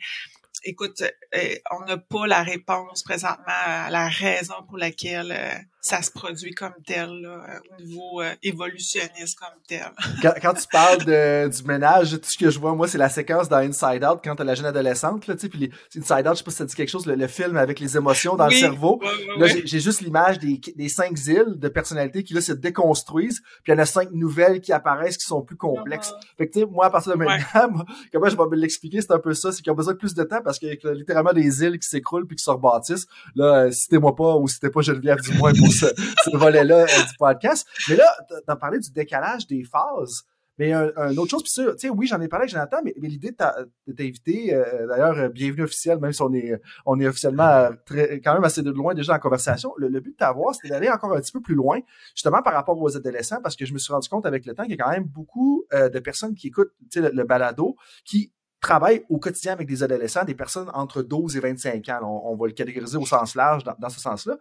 écoute, euh, on n'a pas la réponse présentement à la raison pour laquelle euh, ça se produit comme tel, là, au niveau euh, évolutionniste comme tel. quand, tu parles de, du ménage, tout ce que je vois, moi, c'est la séquence dans Inside Out, quand t'as la jeune adolescente, là, tu sais, puis Inside Out, je sais pas si ça dit quelque chose, le, film avec les émotions dans le cerveau. là, j'ai juste l'image des, des cinq îles de personnalités qui, là, se déconstruisent, puis il y en a cinq nouvelles qui apparaissent qui sont plus complexes. Uh-huh. Fait que, tu sais, moi, à partir de maintenant, comment je vais me l'expliquer, c'est un peu ça, c'est qu'ils ont besoin de plus de temps parce qu'il y a littéralement des îles qui s'écroulent puis qui se rebâtissent. Là, citez-moi pas ou citez pas Geneviève du moins pour ce, volet-là euh, du podcast. Mais là, t'as parlé du décalage des phases. Mais un, autre chose, puis tu sais, oui, j'en ai parlé avec Jonathan, mais, l'idée de t'inviter, euh, d'ailleurs, euh, bienvenue officiel, même si on est, on est officiellement très, quand même assez de loin déjà en conversation. Le, but de t'avoir, c'était d'aller encore un petit peu plus loin, justement par rapport aux adolescents, parce que je me suis rendu compte avec le temps qu'il y a quand même beaucoup de personnes qui écoutent le, le balado, qui travaillent au quotidien avec des adolescents, des personnes entre 12 et 25 ans. On, va le catégoriser au sens large dans, dans ce sens-là.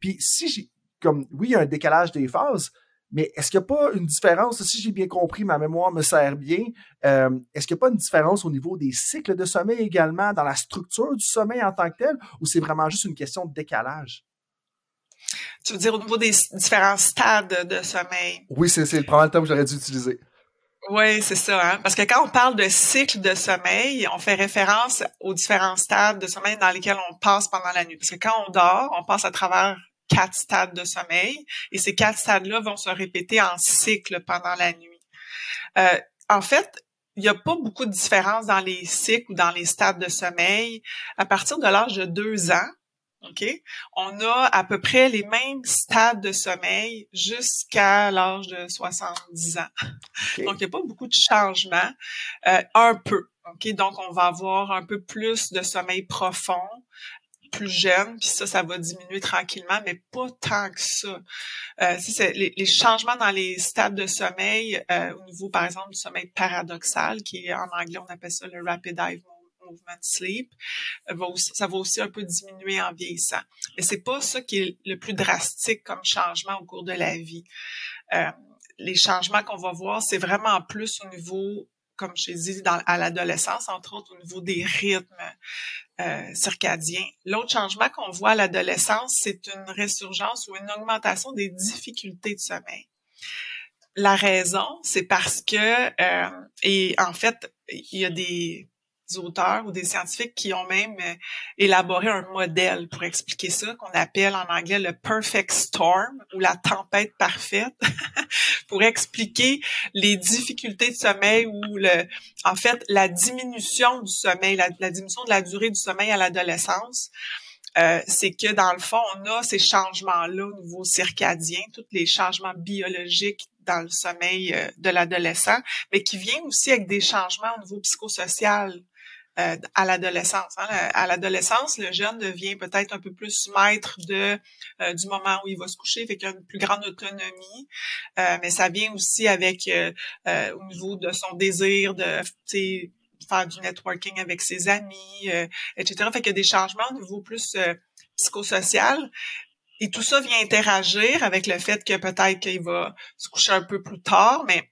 Puis si j'ai comme, oui, il y a un décalage des phases, mais est-ce qu'il n'y a pas une différence, si j'ai bien compris, ma mémoire me sert bien, euh, est-ce qu'il n'y a pas une différence au niveau des cycles de sommeil également, dans la structure du sommeil en tant que tel, ou c'est vraiment juste une question de décalage? Tu veux dire au niveau des différents stades de sommeil? Oui, c'est le premier temps que j'aurais dû utiliser. Oui, c'est ça. Hein? Parce que quand on parle de cycle de sommeil, on fait référence aux différents stades de sommeil dans lesquels on passe pendant la nuit. Parce que quand on dort, on passe à travers quatre stades de sommeil et ces quatre stades-là vont se répéter en cycle pendant la nuit. Euh, en fait, il n'y a pas beaucoup de différence dans les cycles ou dans les stades de sommeil. À partir de l'âge de deux ans, OK, on a à peu près les mêmes stades de sommeil jusqu'à l'âge de 70 ans. Donc, il n'y a pas beaucoup de changements. Euh, un peu. OK, donc on va avoir un peu plus de sommeil profond, plus jeune, puis ça, ça va diminuer tranquillement, mais pas tant que ça. Euh, les, changements dans les stades de sommeil, euh, au niveau, par exemple, du sommeil paradoxal, qui en anglais, on appelle ça le rapid eye movement sleep, euh, va ça va aussi un peu diminuer en vieillissant. Mais c'est pas ça qui est le plus drastique comme changement au cours de la vie. Les changements qu'on va voir, c'est vraiment plus au niveau comme je l'ai dit, à l'adolescence, entre autres au niveau des rythmes euh, circadiens. L'autre changement qu'on voit à l'adolescence, c'est une résurgence ou une augmentation des difficultés de sommeil. La raison, c'est parce que, euh, et en fait, il y a des auteurs ou des scientifiques qui ont même euh, élaboré un modèle pour expliquer ça, qu'on appelle en anglais le perfect storm ou la tempête parfaite, pour expliquer les difficultés de sommeil ou le, en fait, la diminution du sommeil, la, diminution de la durée du sommeil à l'adolescence. Euh, c'est que dans le fond, on a ces changements-là au niveau circadien, tous les changements biologiques dans le sommeil euh, de l'adolescent, mais qui viennent aussi avec des changements au niveau psychosocial. Euh, à l'adolescence. Hein. À l'adolescence, le jeune devient peut-être un peu plus maître de euh, du moment où il va se coucher, fait qu'il a une plus grande autonomie. Euh, mais ça vient aussi avec au niveau de son désir de faire du networking avec ses amis, etc. Fait qu'il y a des changements au niveau plus psychosocial. Et tout ça vient interagir avec le fait que peut-être qu'il va se coucher un peu plus tard, mais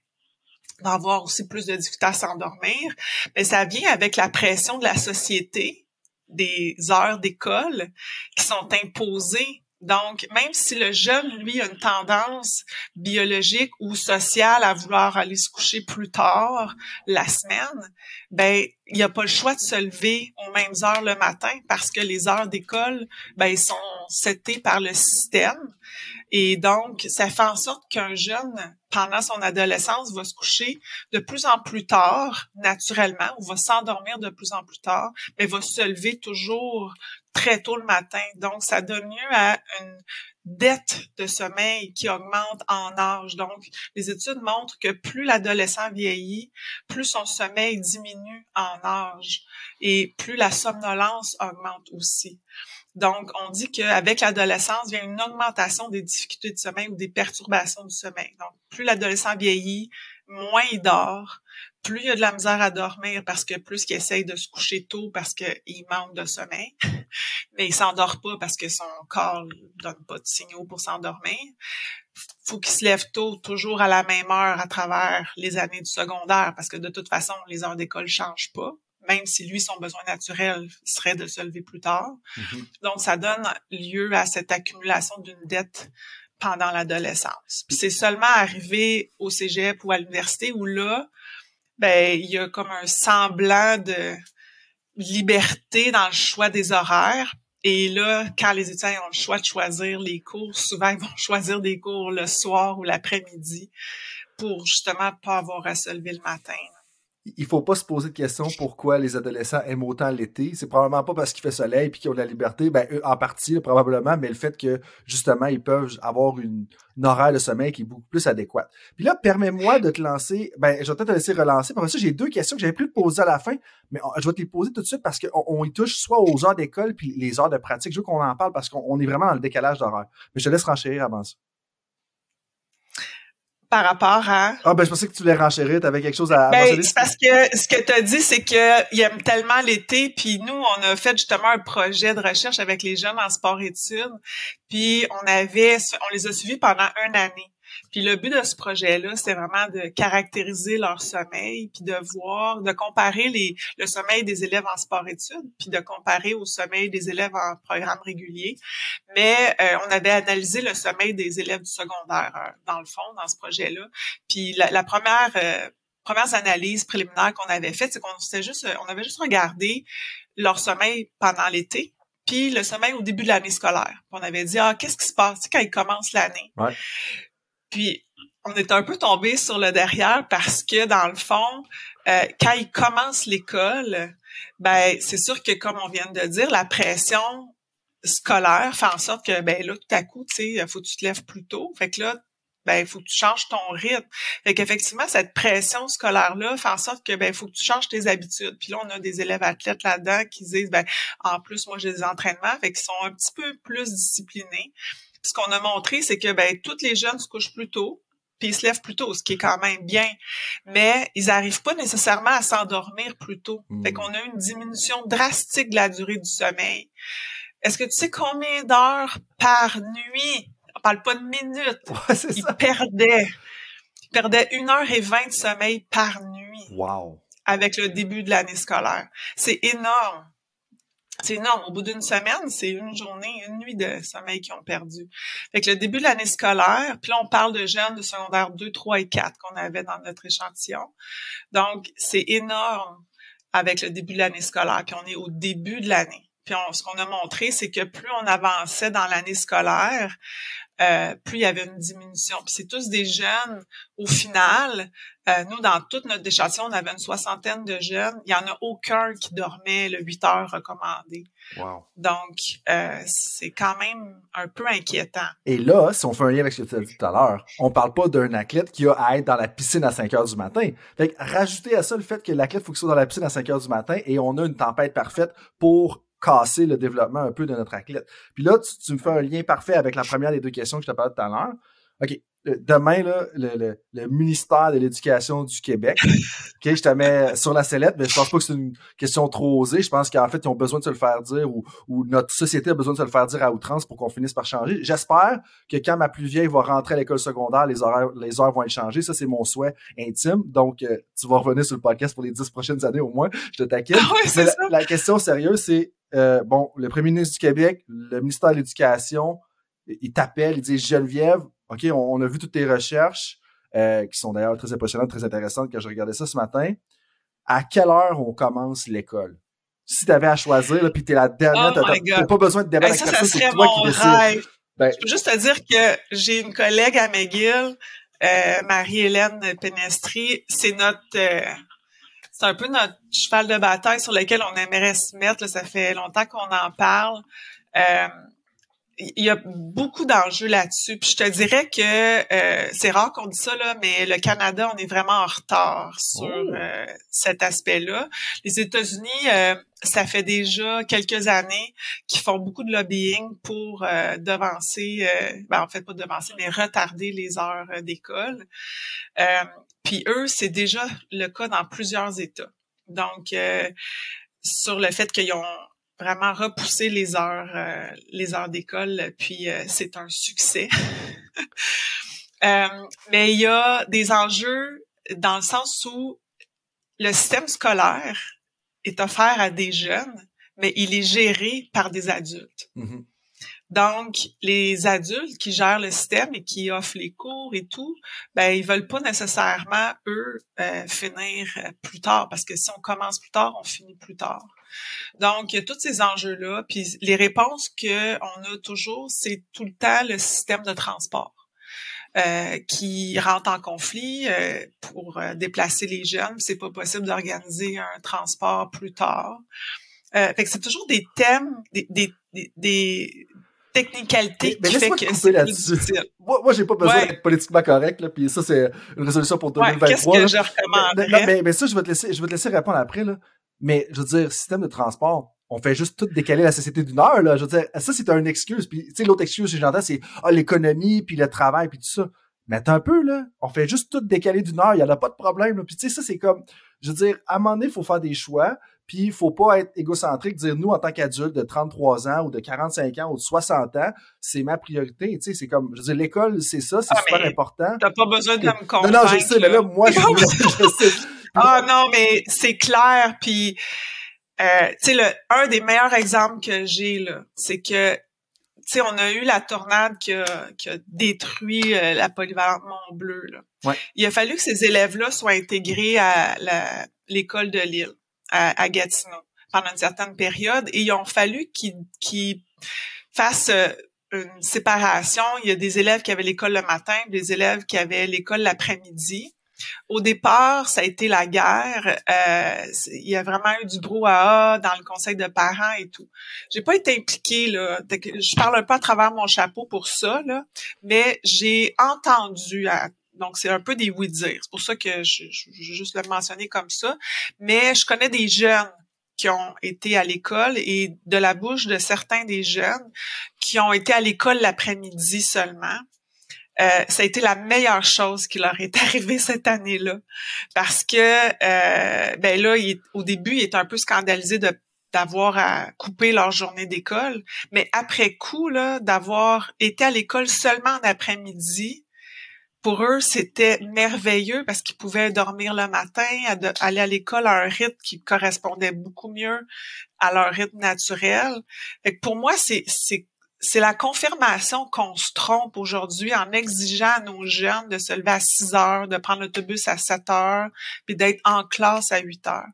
d'avoir aussi plus de difficultés à s'endormir, mais ça vient avec la pression de la société, des heures d'école qui sont imposées Donc, même si le jeune, lui, a une tendance biologique ou sociale à vouloir aller se coucher plus tard la semaine, ben, il n'y a pas le choix de se lever aux mêmes heures le matin parce que les heures d'école, ben, sont setées par le système. Et donc, ça fait en sorte qu'un jeune, pendant son adolescence, va se coucher de plus en plus tard, naturellement, ou va s'endormir de plus en plus tard, mais va se lever toujours très tôt le matin. Donc, ça donne lieu à une dette de sommeil qui augmente en âge. Donc, les études montrent que plus l'adolescent vieillit, plus son sommeil diminue en âge et plus la somnolence augmente aussi. Donc, on dit qu'avec l'adolescence, vient une augmentation des difficultés de sommeil ou des perturbations du sommeil. Donc, plus l'adolescent vieillit, moins il dort, plus il y a de la misère à dormir parce que plus qu'il essaye de se coucher tôt parce qu'il manque de sommeil, mais il s'endort pas parce que son corps donne pas de signaux pour s'endormir. Faut qu'il se lève tôt, toujours à la même heure à travers les années du secondaire parce que de toute façon, les heures d'école changent pas même si lui, son besoin naturel serait de se lever plus tard. Mm-hmm. Donc, ça donne lieu à cette accumulation d'une dette pendant l'adolescence. Puis c'est seulement arrivé au cégep ou à l'université où là, ben, il y a comme un semblant de liberté dans le choix des horaires. Et là, quand les étudiants ont le choix de choisir les cours, souvent ils vont choisir des cours le soir ou l'après-midi pour justement pas avoir à se lever le matin il faut pas se poser de question pourquoi les adolescents aiment autant l'été. C'est probablement pas parce qu'il fait soleil et qu'ils ont de la liberté, ben eux, en partie probablement, mais le fait que justement ils peuvent avoir une, horaire de sommeil qui est beaucoup plus adéquate. Puis là, permets-moi de te lancer. Ben, je vais peut-être te laisser relancer. Pour ça, j'ai deux questions que j'avais plus te poser à la fin, mais je vais te les poser tout de suite parce qu'on on y touche soit aux heures d'école puis les heures de pratique. Je veux qu'on en parle parce qu'on est vraiment dans le décalage d'horaire. Mais je te laisse renchérir avant ça par rapport à... Ah, ben, je pensais que tu voulais renchérir, tu avais quelque chose à ben, c'est parce que ce que tu as dit, c'est qu'il aime tellement l'été, puis nous, on a fait justement un projet de recherche avec les jeunes en sport-études, puis on avait, on les a suivis pendant une année. Puis le but de ce projet-là, c'est vraiment de caractériser leur sommeil, puis de voir, de comparer les, le sommeil des élèves en sport-études, puis de comparer au sommeil des élèves en programme régulier. Mais euh, on avait analysé le sommeil des élèves du secondaire, euh, dans le fond, dans ce projet-là. Puis la, première euh, premières analyses préliminaires qu'on avait faites, c'est qu'on juste, on avait juste regardé leur sommeil pendant l'été, puis le sommeil au début de l'année scolaire. on avait dit, ah, qu'est-ce qui se passe? Quand ils commencent l'année? Ouais. Puis on est un peu tombé sur le derrière parce que dans le fond, euh, quand ils commencent l'école, ben c'est sûr que comme on vient de dire, la pression scolaire fait en sorte que ben là tout à coup, tu sais, faut que tu te lèves plus tôt. Fait que là, ben il faut que tu changes ton rythme. Fait qu'effectivement, cette pression scolaire-là fait en sorte que ben faut que tu changes tes habitudes. Puis là, on a des élèves athlètes là-dedans qui disent ben en plus moi j'ai des entraînements, fait qu'ils sont un petit peu plus disciplinés ce qu'on a montré, c'est que ben toutes les jeunes se couchent plus tôt, puis ils se lèvent plus tôt, ce qui est quand même bien. Mais ils n'arrivent pas nécessairement à s'endormir plus tôt. Mmh. Fait qu'on a une diminution drastique de la durée du sommeil. Est-ce que tu sais combien d'heures par nuit? On parle pas de minutes. ils perdaient. Ils perdaient une heure et vingt de sommeil par nuit. Wow. Avec le début de l'année scolaire. C'est énorme. C'est énorme. Au bout d'une semaine, c'est une journée, une nuit de sommeil qu'ils ont perdu. Fait que le début de l'année scolaire, puis là, on parle de jeunes de secondaire 2, 3 et 4 qu'on avait dans notre échantillon. Donc, c'est énorme avec le début de l'année scolaire. Puis on est au début de l'année. Puis ce qu'on a montré, c'est que plus on avançait dans l'année scolaire, euh, plus il y avait une diminution. Puis c'est tous des jeunes, au final, euh, nous, dans toute notre échantillon, on avait une soixantaine de jeunes. Il n'y en a aucun qui dormait le 8 heures recommandé. Wow. Donc, euh, c'est quand même un peu inquiétant. Et là, si on fait un lien avec ce que tu as dit tout à l'heure, on parle pas d'un athlète qui a à être dans la piscine à 5 heures du matin. Fait que rajouter à ça le fait que l'athlète faut qu'il soit dans la piscine à 5 heures du matin et on a une tempête parfaite pour casser le développement un peu de notre athlète. Puis là, tu, me fais un lien parfait avec la première des deux questions que je te parlais tout à l'heure. OK, demain, là, le, le, ministère de l'Éducation du Québec, OK, je te mets sur la sellette, mais je pense pas que c'est une question trop osée. Je pense qu'en fait, ils ont besoin de se le faire dire ou, ou notre société a besoin de se le faire dire à outrance pour qu'on finisse par changer. J'espère que quand ma plus vieille va rentrer à l'école secondaire, les horaires, les heures vont être changées. Ça, c'est mon souhait intime. Donc, euh, tu vas revenir sur le podcast pour les dix prochaines années au moins. Je te taquine. Ah la, la question sérieuse, c'est, euh, bon, le premier ministre du Québec, le ministère de l'Éducation, il t'appelle, il dit Geneviève, OK, on, a vu toutes tes recherches, euh, qui sont d'ailleurs très impressionnantes, très intéressantes quand je regardais ça ce matin. À quelle heure on commence l'école? Si tu avais à choisir, là, puis t'es la dernière, Oh t'as pas besoin de débattre Hey, avec ça, ça personne, c'est serait toi mon qui rêve. Ben, Je peux juste te dire que j'ai une collègue à McGill, euh, Marie-Hélène Penestri. C'est notre, c'est un peu notre cheval de bataille sur lequel on aimerait se mettre. là. Ça fait longtemps qu'on en parle. Euh, il y a beaucoup d'enjeux là-dessus. Puis je te dirais que euh, c'est rare qu'on dise ça, là, mais le Canada, on est vraiment en retard sur Oh. euh, cet aspect-là. Les États-Unis, euh, ça fait déjà quelques années qu'ils font beaucoup de lobbying pour euh, devancer, euh, ben, en fait pas devancer, mais retarder les heures euh, d'école. Puis eux, c'est déjà le cas dans plusieurs États. Donc, euh, sur le fait qu'ils ont vraiment repoussé les heures, euh, les heures d'école, puis euh, c'est un succès. Euh, mais il y a des enjeux dans le sens où le système scolaire est offert à des jeunes, mais il est géré par des adultes. mhm. Donc, les adultes qui gèrent le système et qui offrent les cours et tout, ben ils veulent pas nécessairement eux euh, finir euh, plus tard parce que si on commence plus tard, on finit plus tard. Donc, il y a tous ces enjeux-là, puis les réponses que on a toujours, c'est tout le temps le système de transport. euh, qui rentre en conflit euh, pour euh, déplacer les jeunes. C'est pas possible d'organiser un transport plus tard. Euh, fait que c'est toujours des thèmes, des, des, des, des technicalités Mais- mais qui fait que c'est là-dessus. Moi, moi j'ai pas besoin Ouais. d'être politiquement correct, là, puis ça, c'est une résolution pour Ouais, 2023. qu'est-ce que là. je recommanderais? Non, mais, mais ça, je vais te laisser, je vais te laisser répondre après, là. Mais, je veux dire, système de transport, on fait juste tout décaler la société d'une heure, là. Je veux dire, ça, c'est une excuse. Puis, tu sais, l'autre excuse que j'entends, c'est, ah, l'économie, puis le travail, puis tout ça. Mais attends un peu, là. On fait juste tout décaler d'une heure. Il y en a pas de problème, là. Puis, tu sais, ça, c'est comme, je veux dire, à un moment donné, il faut faire des choix. Puis, il faut pas être égocentrique, dire, nous, en tant qu'adultes de 33 ans ou de 45 ans ou de 60 ans, c'est ma priorité. Tu sais, c'est comme, je veux dire, l'école, c'est ça, c'est Ah, super important. T'as pas besoin de me Non, convaincre. non, je sais, mais là, moi, je, je sais. Ah non, mais c'est clair. Puis, euh, tu sais, un des meilleurs exemples que j'ai là, c'est que, tu sais, on a eu la tornade qui a, qui a détruit euh, la polyvalente Mont-Bleu. Là. Ouais. Il a fallu que ces élèves-là soient intégrés à l'école de Lille, à, à Gatineau, pendant une certaine période, et ils ont fallu qu'ils qu'ils fassent euh, une séparation. Il y a des élèves qui avaient l'école le matin, des élèves qui avaient l'école l'après-midi. Au départ, ça a été la guerre. Euh, il y a vraiment eu du brouhaha dans le conseil de parents et tout. J'ai pas été impliquée là. Je parle un peu à travers mon chapeau pour ça là, mais j'ai entendu. à- donc c'est un peu des oui dire. C'est pour ça que je, je, je veux juste le mentionner comme ça. Mais je connais des jeunes qui ont été à l'école et de la bouche de certains des jeunes qui ont été à l'école l'après-midi seulement. Euh, ça a été la meilleure chose qui leur est arrivée cette année-là. Parce que, euh, ben là, il au début, il est un peu scandalisé de d'avoir à couper leur journée d'école, mais après coup, là, d'avoir été à l'école seulement en après-midi, pour eux, c'était merveilleux parce qu'ils pouvaient dormir le matin, aller à l'école à un rythme qui correspondait beaucoup mieux à leur rythme naturel. Fait que pour moi, c'est c'est c'est la confirmation qu'on se trompe aujourd'hui en exigeant à nos jeunes de se lever à 6 heures, de prendre l'autobus à 7 heures, puis d'être en classe à 8 heures.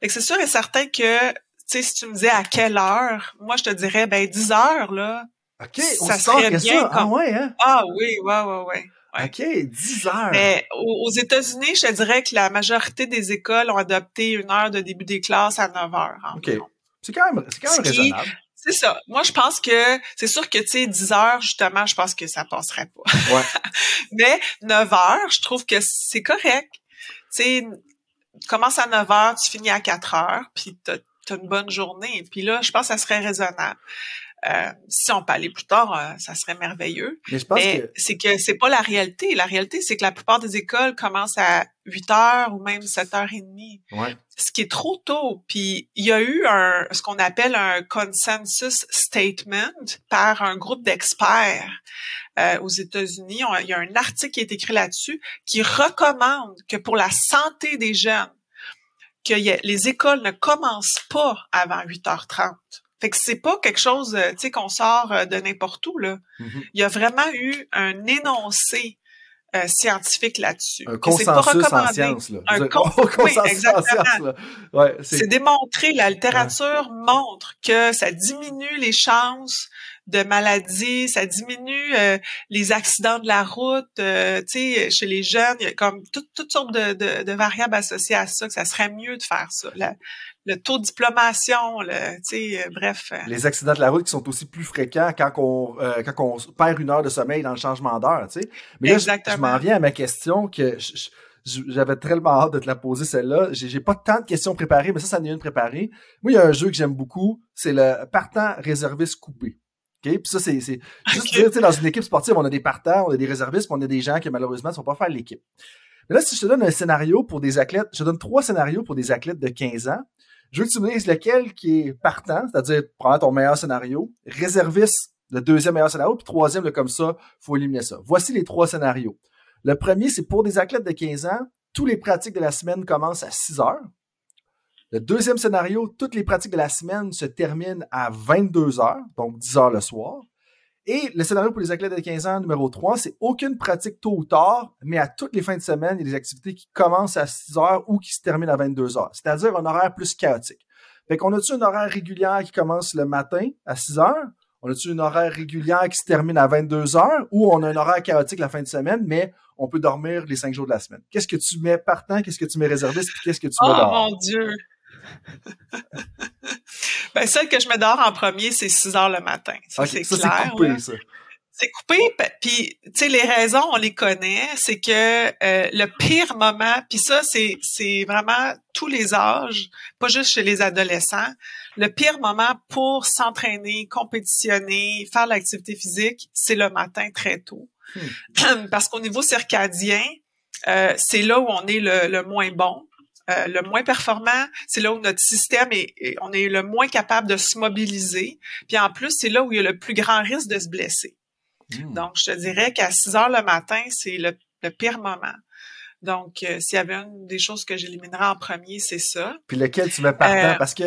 Fait que c'est sûr et certain que, tu sais, si tu me disais à quelle heure, moi, je te dirais, ben, 10 heures, là. OK, on Ça se serait bien ça. Ah comme- ouais, hein? Ah oui, ouais, ouais, ouais. Ouais. OK, 10 heures. Mais aux, États-Unis, je te dirais que la majorité des écoles ont adopté une heure de début des classes à 9 heures. OK. C'est quand même, c'est quand même Ce qui- raisonnable. C'est ça. Moi, je pense que c'est sûr que, tu sais, 10 heures, justement, je pense que ça passerait pas. Ouais. Mais 9 heures, je trouve que c'est correct. Tu sais, tu commences à 9 heures, tu finis à 4 heures, puis t'as as une bonne journée. Puis là, je pense que ça serait raisonnable. Euh, si on peut aller plus tard, euh, ça serait merveilleux. Mais je pense Mais que. c'est que c'est pas la réalité. La réalité, c'est que la plupart des écoles commencent à 8 heures ou même 7 heures et demie Ouais. ce qui est trop tôt. Puis il y a eu un ce qu'on appelle un consensus statement par un groupe d'experts euh, aux États-Unis. Il y a un article qui est écrit là-dessus qui recommande que pour la santé des jeunes, que y a- les écoles ne commencent pas avant 8h30. Fait que c'est pas quelque chose, tu sais, qu'on sort de n'importe où, là. Mhm. Il y a vraiment eu un énoncé euh, scientifique là-dessus. Un c'est pas consensus en sciences, là. Un con- Oh, consensus exactement. Ouais, c'est... C'est démontré, la littérature montre que ça diminue les chances de maladies, ça diminue euh, les accidents de la route, euh, tu sais, chez les jeunes, il y a comme tout- toutes sortes de, de- de variables associées à ça, que ça serait mieux de faire ça. La- le taux de diplomation, le, tu sais, euh, bref. euh, les accidents de la route qui sont aussi plus fréquents quand on, euh, quand on perd une heure de sommeil dans le changement d'heure, tu sais. Mais là, je- je m'en viens à ma question que je- je- je- j'avais tellement hâte de te la poser, celle-là. J'ai pas tant de questions préparées, mais ça, ça en est une préparée. Moi, il y a un jeu que j'aime beaucoup, c'est le partant réserviste coupé. OK? Puis ça, c'est juste Ok. dire, tu sais, dans une équipe sportive, on a des partants, on a des réservistes, puis on a des gens qui, malheureusement, ne sont pas faire l'équipe. Mais là, si je te donne un scénario pour des athlètes, je te donne trois scénarios pour des athlètes de 15 ans. Je veux que tu me dises lequel qui est partant, c'est-à-dire prends ton meilleur scénario, réserviste le deuxième meilleur scénario, puis troisième, le comme ça, faut éliminer ça. Voici les trois scénarios. Le premier, c'est pour des athlètes de 15 ans, tous les pratiques de la semaine commencent à 6 heures. Le deuxième scénario, toutes les pratiques de la semaine se terminent à 22 heures, donc 10 heures le soir. Et le scénario pour les athlètes de 15 ans, numéro 3, c'est aucune pratique tôt ou tard, mais à toutes les fins de semaine, il y a des activités qui commencent à 6 heures ou qui se terminent à 22 heures, c'est-à-dire un horaire plus chaotique. Fait qu'on a-tu une horaire régulière qui commence le matin à 6 heures? On a-tu une horaire régulière qui se termine à 22 heures? Ou on a un horaire chaotique la fin de semaine, mais on peut dormir les 5 jours de la semaine? Qu'est-ce que tu mets partant? Qu'est-ce que tu mets réserviste? Qu'est-ce que tu Oh mets dehors? mon Dieu! ben, celle que je mets dehors en premier, c'est 6 heures le matin. Ça, c'est clair. c'est coupé, là. ça. C'est coupé, puis tu sais les raisons on les connaît, c'est que euh, le pire moment, puis ça c'est c'est vraiment tous les âges, pas juste chez les adolescents, le pire moment pour s'entraîner, compétitionner, faire l'activité physique, c'est le matin très tôt. Parce qu'au niveau circadien, euh, c'est là où on est le, le moins bon. Euh, le moins performant, c'est là où notre système est, est- on est le moins capable de se mobiliser. Puis en plus, c'est là où il y a le plus grand risque de se blesser. Hmm. Donc, je te dirais qu'à 6 heures le matin, c'est le, le pire moment. Donc, euh, s'il y avait une des choses que j'éliminerais en premier, c'est ça. Puis lequel tu mets partant? Euh, Parce que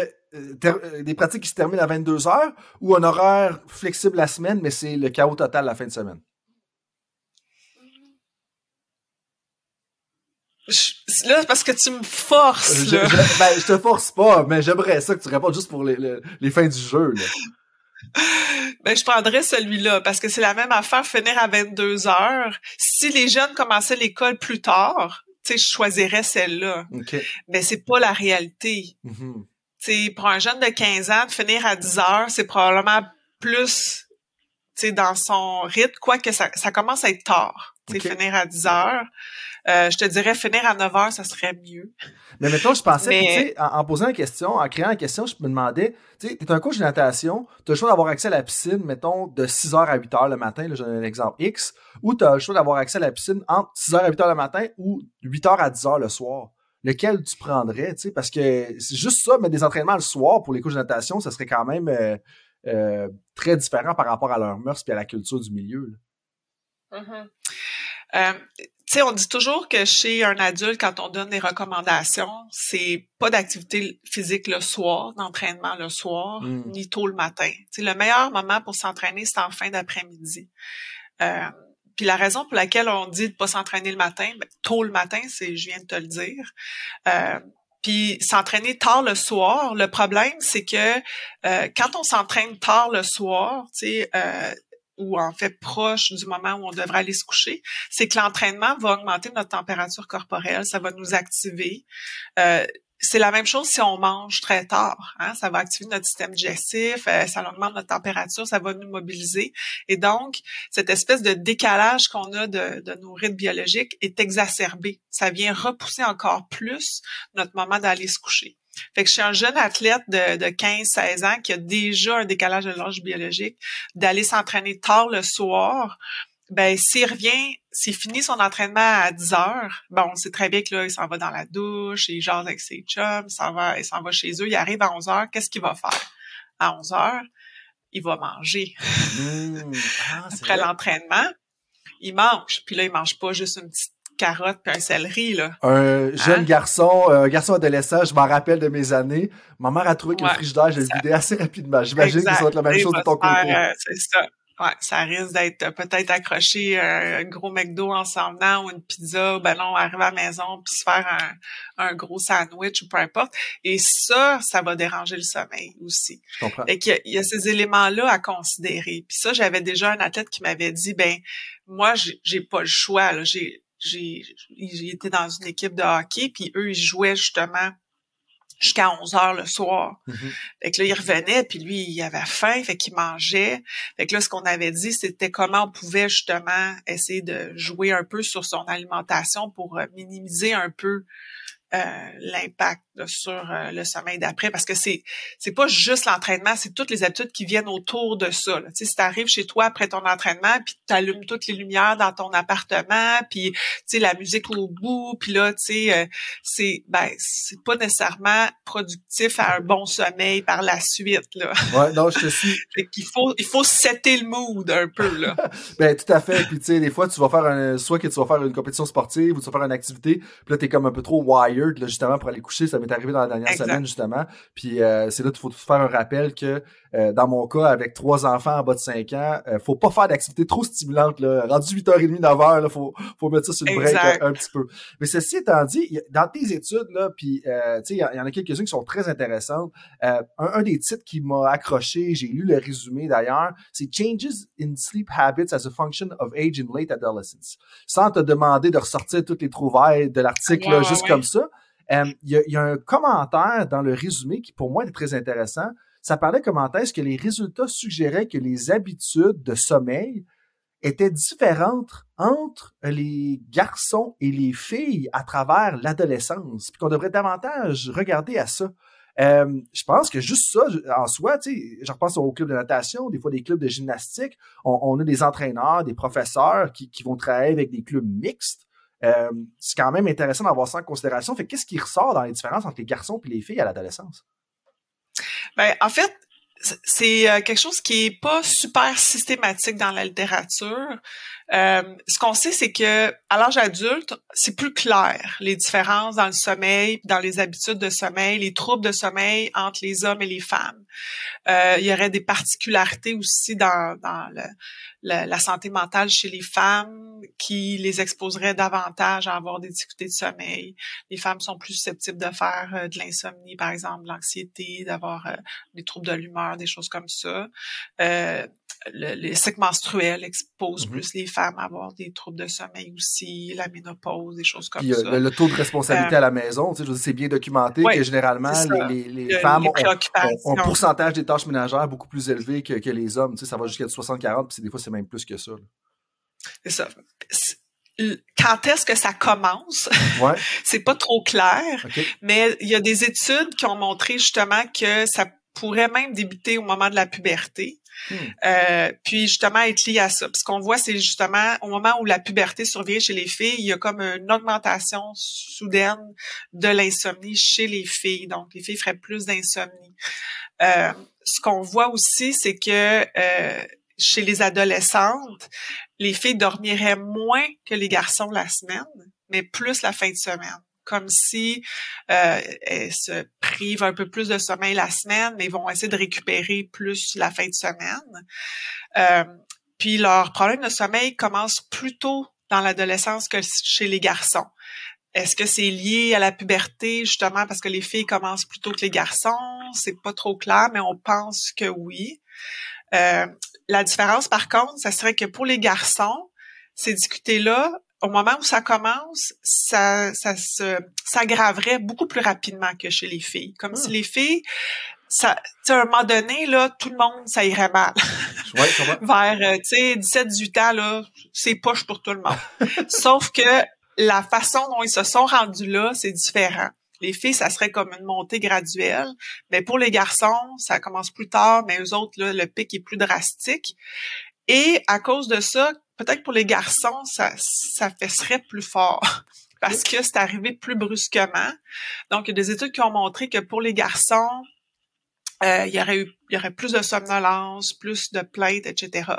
des pratiques qui se terminent à 22 heures ou un horaire flexible la semaine, mais c'est le chaos total la fin de semaine. Je- là, c'est parce que tu me forces, là. je- ben, je te force pas, mais j'aimerais ça que tu répondes juste pour les, les- les fins du jeu. Là. Ben, je prendrais celui-là parce que c'est la même affaire, finir à 22 heures. Si les jeunes commençaient l'école plus tard, tu sais, je choisirais celle-là. OK. Mais c'est pas la réalité. Mhm. Tu sais, pour un jeune de 15 ans, de finir à 10 heures, c'est probablement plus, tu sais, dans son rythme, quoique ça, ça commence à être tard. Tu sais, finir à 10 heures. Euh, je te dirais finir à 9 heures, ça serait mieux. Mais mettons, je pensais, Mais- tu sais, en, en posant la question, en créant la question, je me demandais, tu sais, t'es un coach de natation, t'as le choix d'avoir accès à la piscine, mettons, de 6h à 8h le matin, là, j'ai un exemple X, ou t'as le choix d'avoir accès à la piscine entre 6h à 8h le matin ou 8h à 10h le soir. Lequel tu prendrais, tu sais, parce que c'est juste ça, mais des entraînements le soir pour les coachs de natation, ça serait quand même euh, euh, très différent par rapport à leur mœurs et à la culture du milieu. Euh, sais, on dit toujours que chez un adulte, quand on donne des recommandations, c'est pas d'activité physique le soir, d'entraînement le soir, Mm. ni tôt le matin. Tu sais, le meilleur moment pour s'entraîner, c'est en fin d'après-midi. Euh, puis la raison pour laquelle on dit de pas s'entraîner le matin, ben, tôt le matin, c'est, je viens de te le dire. Euh, puis s'entraîner tard le soir, le problème, c'est que euh, quand on s'entraîne tard le soir, tu sais, euh, ou en fait proche du moment où on devrait aller se coucher, c'est que l'entraînement va augmenter notre température corporelle, ça va nous activer. Euh, c'est la même chose si on mange très tard. Hein? Ça va activer notre système digestif, euh, ça augmente notre température, ça va nous mobiliser. Et donc, cette espèce de décalage qu'on a de, de nos rythmes biologiques est exacerbé. Ça vient repousser encore plus notre moment d'aller se coucher. Fait que je suis un jeune athlète de, de 15-16 ans qui a déjà un décalage de l'âge biologique, d'aller s'entraîner tard le soir, ben s'il revient, s'il finit son entraînement à 10 heures, bon, on sait très bien que là, il s'en va dans la douche, il jase avec ses chums, il s'en va, il s'en va chez eux, il arrive à 11 heures, qu'est-ce qu'il va faire? À 11 heures, il va manger. Mm. Ah, Après l'entraînement, il mange. Puis là, il mange pas juste une petite carotte puis un céleri, là. Un jeune hein? garçon, un garçon adolescent, je m'en rappelle de mes années. Ma mère a trouvé que le frigidaire, je l'ai vidé assez rapidement. J'imagine que ça va être la même chose de ton côté. Euh, c'est ça. Ouais, ça risque d'être peut-être accroché euh, un gros McDo en s'en venant ou une pizza, ben non, arriver à la maison puis se faire un, un, gros sandwich ou peu importe. Et ça, ça va déranger le sommeil aussi. Je comprends. Et qu'il y, a ces éléments-là à considérer. Puis ça, j'avais déjà un athlète qui m'avait dit, ben moi, j'ai pas le choix. Là. J'ai, j'ai, été dans une équipe de hockey, puis eux, ils jouaient justement jusqu'à 11 heures le soir. Mm-hmm. Fait que là, il revenait, puis lui, il avait faim, fait qu'il mangeait. Fait que là, ce qu'on avait dit, c'était comment on pouvait justement essayer de jouer un peu sur son alimentation pour euh, minimiser un peu euh, l'impact sur euh, le sommeil d'après parce que c'est c'est pas juste l'entraînement, c'est toutes les habitudes qui viennent autour de ça. Là. si tu arrives chez toi après ton entraînement, puis tu allumes toutes les lumières dans ton appartement, puis tu la musique au bout, puis là tu sais euh, c'est ben c'est pas nécessairement productif à un bon sommeil par la suite là. Ouais, non, je te suis. Il faut il faut setter le mood un peu là. ben tout à fait, puis tu sais des fois tu vas faire un soit que tu vas faire une compétition sportive ou tu vas faire une activité, puis là tu es comme un peu trop là, justement pour aller coucher, ça m'est arrivé dans la dernière semaine, justement. Puis euh, c'est là qu'il faut faire un rappel que euh, dans mon cas, avec trois enfants en bas de 5 ans, euh, faut pas faire d'activité trop stimulante. Là. Rendu 8h30, 9h, il faut, faut mettre ça sur le break un, petit peu. Mais ceci étant dit, dans tes études, là, puis euh, il y, y, en a quelques-unes qui sont très intéressantes. Un, un, des titres qui m'a accroché, j'ai lu le résumé d'ailleurs, c'est Changes in Sleep Habits as a Function of Age in Late Adolescence. Sans te demander de ressortir toutes les trouvailles de l'article juste comme ça. Il y, y, a un commentaire dans le résumé qui pour moi est très intéressant ça parlait comment est-ce que les résultats suggéraient que les habitudes de sommeil étaient différentes entre les garçons et les filles à travers l'adolescence, puis qu'on devrait davantage regarder à ça. Euh, je pense que juste ça, en soi, tu sais, je repense au club de natation, des fois des clubs de gymnastique, on, a des entraîneurs, des professeurs qui, vont travailler avec des clubs mixtes. Euh, c'est quand même intéressant d'avoir ça en considération. Fait qu'est-ce qui ressort dans les différences entre les garçons et les filles à l'adolescence? Ben, en fait, c'est euh, quelque chose qui est pas super systématique dans la littérature. Euh, ce qu'on sait, c'est que à l'âge adulte, c'est plus clair les différences dans le sommeil, dans les habitudes de sommeil, les troubles de sommeil entre les hommes et les femmes. Euh, il y aurait des particularités aussi dans, dans le, la, santé mentale chez les femmes qui les exposerait davantage à avoir des difficultés de sommeil. Les femmes sont plus susceptibles de faire euh, de l'insomnie, par exemple, l'anxiété, d'avoir euh, des troubles de l'humeur, des choses comme ça. Euh, le, les cycles menstruels exposent mm-hmm. plus les femmes à avoir des troubles de sommeil aussi, la ménopause, des choses comme ça. Le, le, taux de responsabilité à la maison, tu sais, c'est bien documenté que généralement les, les, les femmes ont, un pourcentage des tâches ménagères beaucoup plus élevé que, que les hommes. Tu sais, ça va jusqu'à 60-40, puis des fois c'est même plus que ça. C'est ça. Quand est-ce que ça commence? Ouais. c'est pas trop clair, mais il y a des études qui ont montré justement que ça pourrait même débuter au moment de la puberté. Hmm. Euh, puis justement être lié à ça. Ce qu'on voit, c'est justement au moment où la puberté survient chez les filles, il y a comme une augmentation soudaine de l'insomnie chez les filles. Donc, les filles feraient plus d'insomnie. Euh, ce qu'on voit aussi, c'est que euh, chez les adolescentes, les filles dormiraient moins que les garçons la semaine, mais plus la fin de semaine. Comme si euh, elles se privent un peu plus de sommeil la semaine, mais vont essayer de récupérer plus la fin de semaine. Euh, puis leur problème de sommeil commence plus tôt dans l'adolescence que chez les garçons. Est-ce que c'est lié à la puberté, justement, parce que les filles commencent plus tôt que les garçons? C'est pas trop clair, mais on pense que oui. Euh, la différence, par contre, ça serait que pour les garçons, ces difficultés-là, au moment où ça commence, ça, ça se s'aggraverait beaucoup plus rapidement que chez les filles. Comme si hmm. les filles, ça, à un moment donné, là, tout le monde, ça irait mal. Ouais, Vers, euh, tu sais, 17-18 ans, là, c'est poche pour tout le monde. Sauf que la façon dont ils se sont rendus là, c'est différent. Les filles, ça serait comme une montée graduelle. Mais pour les garçons, ça commence plus tard, mais eux autres, là, le pic est plus drastique. Et à cause de ça, peut-être pour les garçons, ça, ça fesserait plus fort. Parce que c'est arrivé plus brusquement. Donc, il y a des études qui ont montré que pour les garçons, euh, il y aurait eu, il y aurait plus de somnolence, plus de plaintes, etc.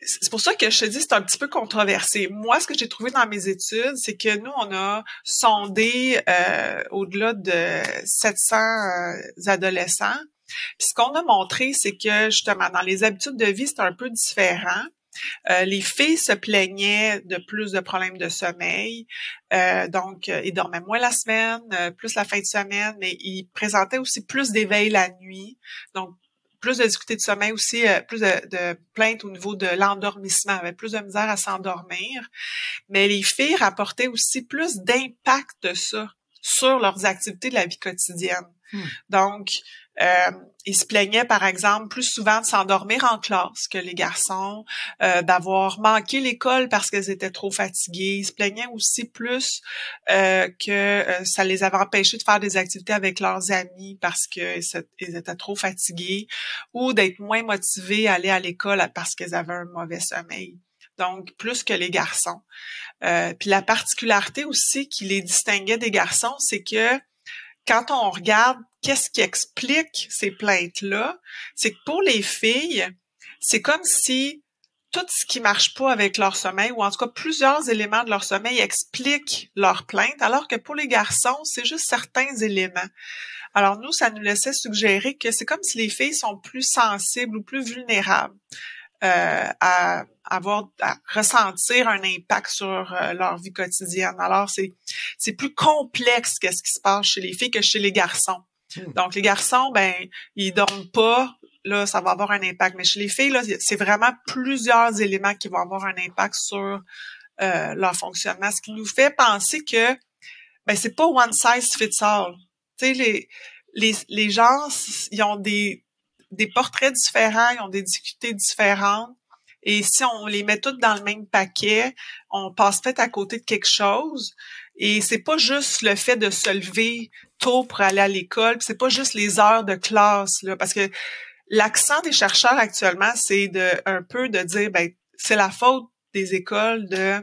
c'est pour ça que je te dis c'est un petit peu controversé. Moi, ce que j'ai trouvé dans mes études, c'est que nous, on a sondé euh, au-delà de 700 euh, adolescents. Puis ce qu'on a montré, c'est que justement, dans les habitudes de vie, c'est un peu différent. Euh, les filles se plaignaient de plus de problèmes de sommeil. Euh, donc, ils dormaient moins la semaine, plus la fin de semaine, mais ils présentaient aussi plus d'éveil la nuit. Donc, plus de difficultés de sommeil aussi, euh, plus de, plaintes au niveau de l'endormissement, plus de misère à s'endormir. Mais les filles rapportaient aussi plus d'impact de ça sur leurs activités de la vie quotidienne. Hmm. Donc, euh, ils se plaignaient, par exemple, plus souvent de s'endormir en classe que les garçons, euh, d'avoir manqué l'école parce qu'elles étaient trop fatiguées. Ils se plaignaient aussi plus euh, que ça les avait empêchés de faire des activités avec leurs amis parce qu'ils étaient trop fatigués ou d'être moins motivés à aller à l'école parce qu'ils avaient un mauvais sommeil. Donc, plus que les garçons. Puis la particularité aussi qui les distinguait des garçons, c'est que quand on regarde qu'est-ce qui explique ces plaintes-là, c'est que pour les filles, c'est comme si tout ce qui marche pas avec leur sommeil, ou en tout cas plusieurs éléments de leur sommeil expliquent leur plainte, alors que pour les garçons, c'est juste certains éléments. Alors nous, ça nous laissait suggérer que c'est comme si les filles sont plus sensibles ou plus vulnérables euh, à avoir à ressentir un impact sur euh, leur vie quotidienne. Alors c'est c'est plus complexe qu'est-ce qui se passe chez les filles que chez les garçons. Hmm. Donc les garçons ben ils dorment pas, là ça va avoir un impact mais chez les filles là c'est vraiment plusieurs éléments qui vont avoir un impact sur euh, leur fonctionnement ce qui nous fait penser que ben c'est pas one size fits all. Tu sais les les les gens ils ont des des portraits différents, ils ont des difficultés différentes. Et si on les met toutes dans le même paquet, on passe peut-être à côté de quelque chose. Et c'est pas juste le fait de se lever tôt pour aller à l'école, c'est pas juste les heures de classe parce que l'accent des chercheurs actuellement, c'est de un peu de dire ben c'est la faute des écoles de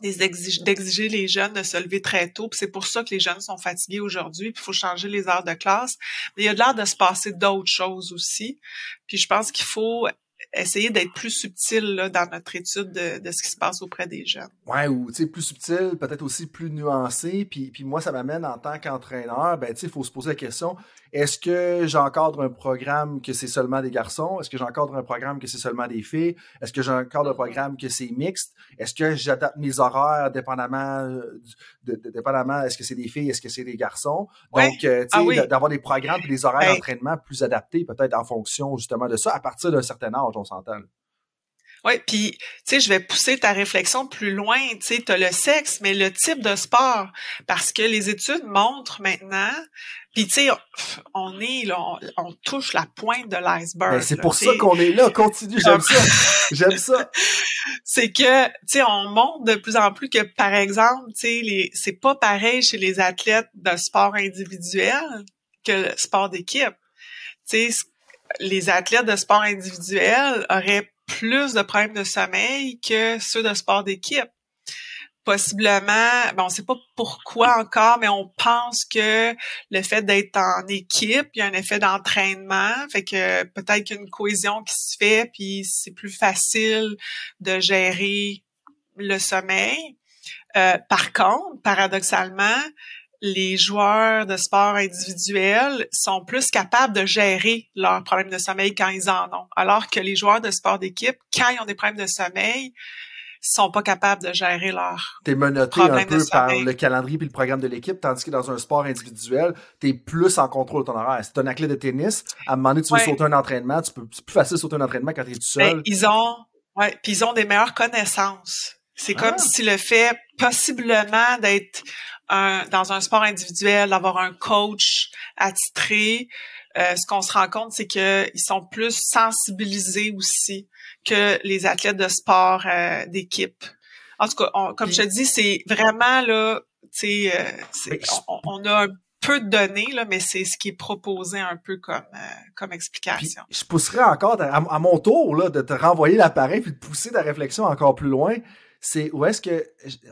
d'exiger les jeunes de se lever très tôt. C'est pour ça que les jeunes sont fatigués aujourd'hui. Puis il faut changer les heures de classe. Mais il y a de l'air de se passer d'autres choses aussi. Puis je pense qu'il faut essayer d'être plus subtil là, dans notre étude de, de, ce qui se passe auprès des jeunes. Ouais, ou tu sais, plus subtil, peut-être aussi plus nuancé. Puis, puis moi, ça m'amène en tant qu'entraîneur, ben tu sais, il faut se poser la question est-ce que j'encadre un programme que c'est seulement des garçons? Est-ce que j'encadre un programme que c'est seulement des filles? Est-ce que j'encadre un programme que c'est mixte? Est-ce que j'adapte mes horaires dépendamment, euh, de, dépendamment est-ce que c'est des filles, est-ce que c'est des garçons? Donc, euh, tu sais, ah d'avoir des programmes et des horaires d'entraînement plus adaptés peut-être en fonction justement de ça à partir d'un certain âge, on s'entend. Oui, puis tu sais, je vais pousser ta réflexion plus loin. Tu sais, as le sexe, mais le type de sport, parce que les études montrent maintenant puis tu sais, on est là, on, touche la pointe de l'iceberg. Ben, c'est pour ça qu'on est là. Continue, j'aime ça. J'aime ça. C'est que, tu sais, on montre de plus en plus que, par exemple, tu sais, c'est pas pareil chez les athlètes de sport individuel que le sport d'équipe. Tu sais, les athlètes de sport individuel auraient plus de problèmes de sommeil que ceux de sport d'équipe possiblement, ben on sait pas pourquoi encore, mais on pense que le fait d'être en équipe, il y a un effet d'entraînement, fait que peut-être qu'il y a une cohésion qui se fait, puis c'est plus facile de gérer le sommeil. Euh, par contre, paradoxalement, les joueurs de sport individuel sont plus capables de gérer leurs problèmes de sommeil quand ils en ont, alors que les joueurs de sport d'équipe, quand ils ont des problèmes de sommeil, sont pas capables de gérer leur T'es menotté un peu par le calendrier puis le programme de l'équipe, tandis que dans un sport individuel, t'es plus en contrôle de ton horaire. C'est un athlète de tennis, à un moment donné, tu veux sauter un entraînement, tu peux, c'est plus facile de sauter un entraînement quand t'es tout seul. Ben, ils ont, ouais, puis ils ont des meilleures connaissances. C'est comme ah. si le fait possiblement d'être dans un sport individuel, d'avoir un coach attitré, euh, ce qu'on se rend compte, c'est qu'ils sont plus sensibilisés aussi que les athlètes de sport euh, d'équipe. En tout cas, comme je te dis, c'est vraiment là, tu sais, euh, on, a un peu de données là, mais c'est ce qui est proposé un peu comme comme explication. je pousserais encore à, mon tour là de te renvoyer l'appareil puis de pousser ta réflexion encore plus loin. C'est où est-ce que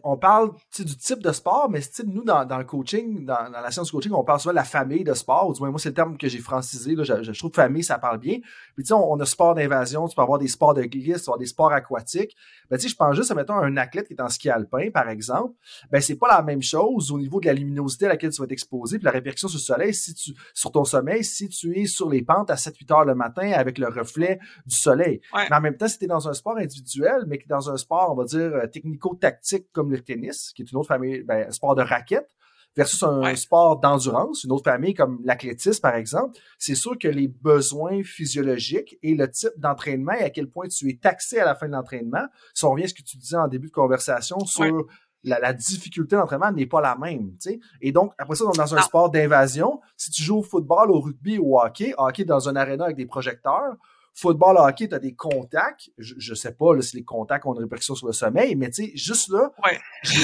on parle du type de sport, mais nous, dans, dans le coaching, dans, dans, la science coaching, on parle souvent de la famille de sport, ou du moins, moi, c'est le terme que j'ai francisé. Là, je, je, trouve famille, ça parle bien. Puis, tu sais, on, a sport d'invasion, tu peux avoir des sports de glisse, tu peux avoir des sports aquatiques. Ben, tu sais, je pense juste, mettons, un athlète qui est en ski alpin, par exemple, ben, c'est pas la même chose au niveau de la luminosité à laquelle tu vas t'exposer, puis la répercussion sur le soleil, si tu, sur ton sommeil, si tu es sur les pentes à 7-8 heures le matin avec le reflet du soleil. Mais en même temps, si tu es dans un sport individuel, mais que dans un sport, on va dire, euh, technico-tactique comme le tennis, qui est une autre famille, ben, sport de raquette, versus un sport d'endurance, une autre famille comme l'athlétisme, par exemple, c'est sûr que les besoins physiologiques et le type d'entraînement et à quel point tu es taxé à la fin de l'entraînement, si on revient à ce que tu disais en début de conversation sur la, difficulté d'entraînement n'est pas la même. sais. Et donc, après ça, dans un sport d'invasion, si tu joues au football, au rugby ou au hockey, hockey dans un aréna avec des projecteurs, football, hockey, tu as des contacts. Je, je sais pas là, si les contacts ont une répercussion sur le sommeil, mais tu sais, juste là, ouais.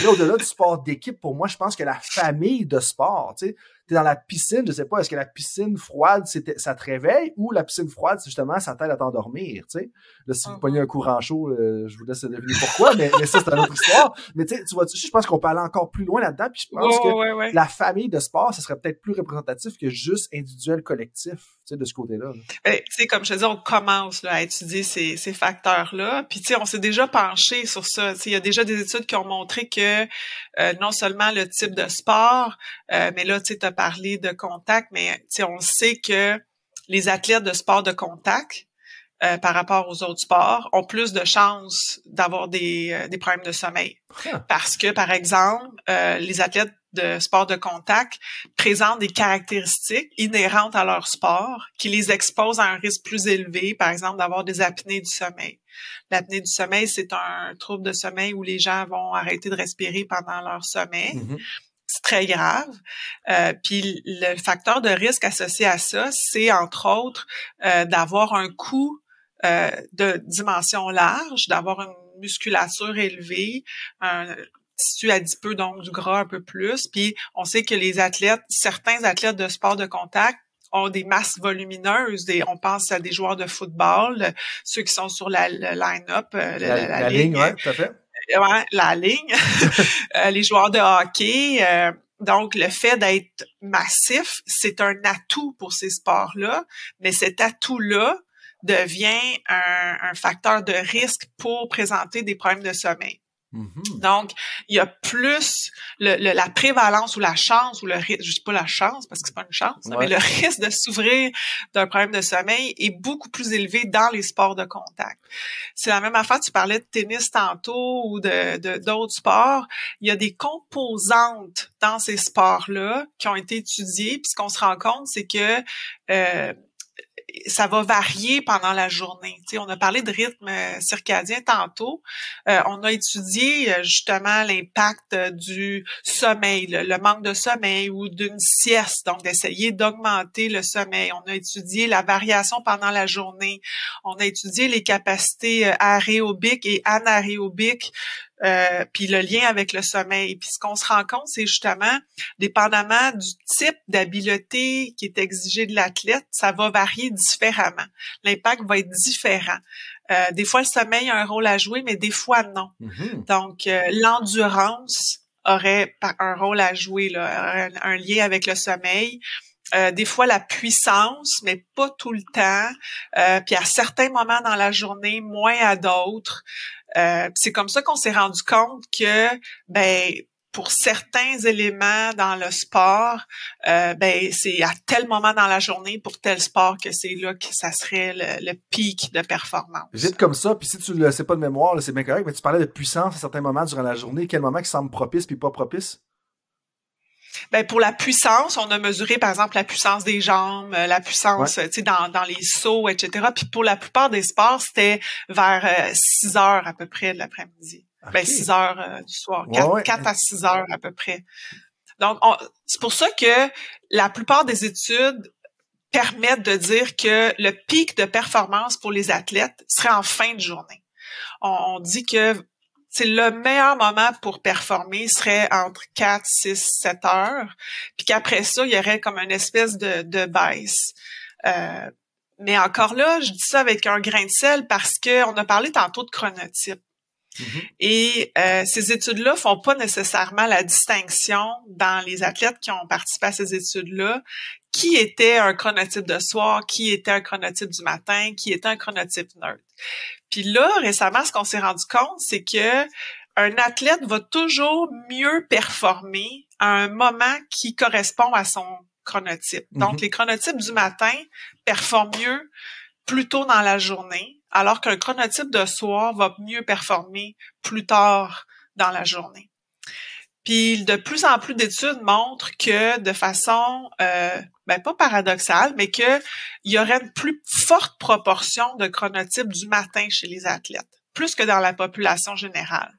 au-delà du sport d'équipe, pour moi, je pense que la famille de sport, tu sais, t'es dans la piscine, je sais pas, est-ce que la piscine froide, ça te réveille ou la piscine froide, justement, ça t'aide à t'endormir, tu sais? Là, si vous pognez un courant chaud, euh, je vous laisse deviner pourquoi, mais, mais ça, c'est une autre histoire. Mais tu sais, tu vois, je pense qu'on peut aller encore plus loin là-dedans, puis je pense que la famille de sport, ça serait peut-être plus représentatif que juste individuel collectif, tu sais, de ce côté-là. Ben, tu sais, comme je te dis, on commence là, à étudier ces, ces facteurs-là, puis tu sais, on s'est déjà penché sur ça. Tu sais, il y a déjà des études qui ont montré que euh, non seulement le type de sport, euh, mais là, tu sais, parler de contact, mais on sait que les athlètes de sport de contact, euh, par rapport aux autres sports, ont plus de chances d'avoir des, euh, des problèmes de sommeil. Ah. Parce que, par exemple, euh, les athlètes de sport de contact présentent des caractéristiques inhérentes à leur sport qui les exposent à un risque plus élevé, par exemple, d'avoir des apnées du sommeil. L'apnée du sommeil, c'est un trouble de sommeil où les gens vont arrêter de respirer pendant leur sommeil. Mm-hmm très grave. Euh, puis le facteur de risque associé à ça, c'est entre autres euh, d'avoir un coût euh, de dimension large, d'avoir une musculature élevée, un tissu adipeux, donc du gras un peu plus. Puis on sait que les athlètes, certains athlètes de sport de contact ont des masses volumineuses. Des, on pense à des joueurs de football, ceux qui sont sur la, line-up, la, la, ligne, ouais, tout à fait la ligne, euh, les joueurs de hockey. Euh, donc, le fait d'être massif, c'est un atout pour ces sports-là, mais cet atout-là devient un, un, facteur de risque pour présenter des problèmes de sommeil. Mm-hmm. Donc, il y a plus le, la prévalence ou la chance ou le risque, je dis pas la chance parce que c'est pas une chance, mais le risque de s'ouvrir d'un problème de sommeil est beaucoup plus élevé dans les sports de contact. C'est la même affaire, tu parlais de tennis tantôt ou de d'autres sports. Il y a des composantes dans ces sports-là qui ont été étudiées, puis ce qu'on se rend compte, c'est que euh, ça va varier pendant la journée. On a parlé de rythme euh, circadien tantôt. Euh, on a étudié euh, justement l'impact du sommeil, le, manque de sommeil ou d'une sieste, donc d'essayer d'augmenter le sommeil. On a étudié la variation pendant la journée. On a étudié les capacités aérobiques et anaérobiques euh, puis le lien avec le sommeil. Puis ce qu'on se rend compte, c'est justement, dépendamment du type d'habileté qui est exigé de l'athlète, ça va varier différemment. L'impact va être différent. Euh, des fois, le sommeil a un rôle à jouer, mais des fois, non. Mm-hmm. Donc, euh, l'endurance aurait un rôle à jouer, là, un, lien avec le sommeil. des fois la puissance, mais pas tout le temps. puis à certains moments dans la journée, moins à d'autres. Euh, c'est comme ça qu'on s'est rendu compte que ben pour certains éléments dans le sport, euh, ben c'est à tel moment dans la journée pour tel sport que c'est là que ça serait le, pic de performance. Vite comme ça, puis si tu le sais pas de mémoire, c'est bien correct, mais tu parlais de puissance à certains moments durant la journée. Quel moment qui semble propice puis pas propice? Ben pour la puissance, on a mesuré par exemple la puissance des jambes, euh, la puissance, tu sais, dans, dans les sauts, etc. Puis pour la plupart des sports, c'était vers 6 euh, heures à peu près de l'après-midi. Ben 6 heures euh, du soir, 4, à 6 heures à peu près. Donc c'est pour ça que la plupart des études permettent de dire que le pic de performance pour les athlètes serait en fin de journée. on dit que c'est le meilleur moment pour performer serait entre 4, 6, 7 heures, puis qu'après ça, il y aurait comme une espèce de, de baisse. Euh, mais encore là, je dis ça avec un grain de sel parce qu'on a parlé tantôt de chronotype. Mm-hmm. Et euh, ces études-là font pas nécessairement la distinction dans les athlètes qui ont participé à ces études-là, qui était un chronotype de soir, qui était un chronotype du matin, qui était un chronotype neutre. Puis là, récemment, ce qu'on s'est rendu compte, c'est que un athlète va toujours mieux performer à un moment qui correspond à son chronotype. Donc, mm-hmm. les chronotypes du matin performent mieux plus tôt dans la journée, alors qu'un chronotype de soir va mieux performer plus tard dans la journée. Puis de plus en plus d'études montrent que de façon euh, ben pas paradoxale, mais que il y aurait une plus forte proportion de chronotypes du matin chez les athlètes, plus que dans la population générale.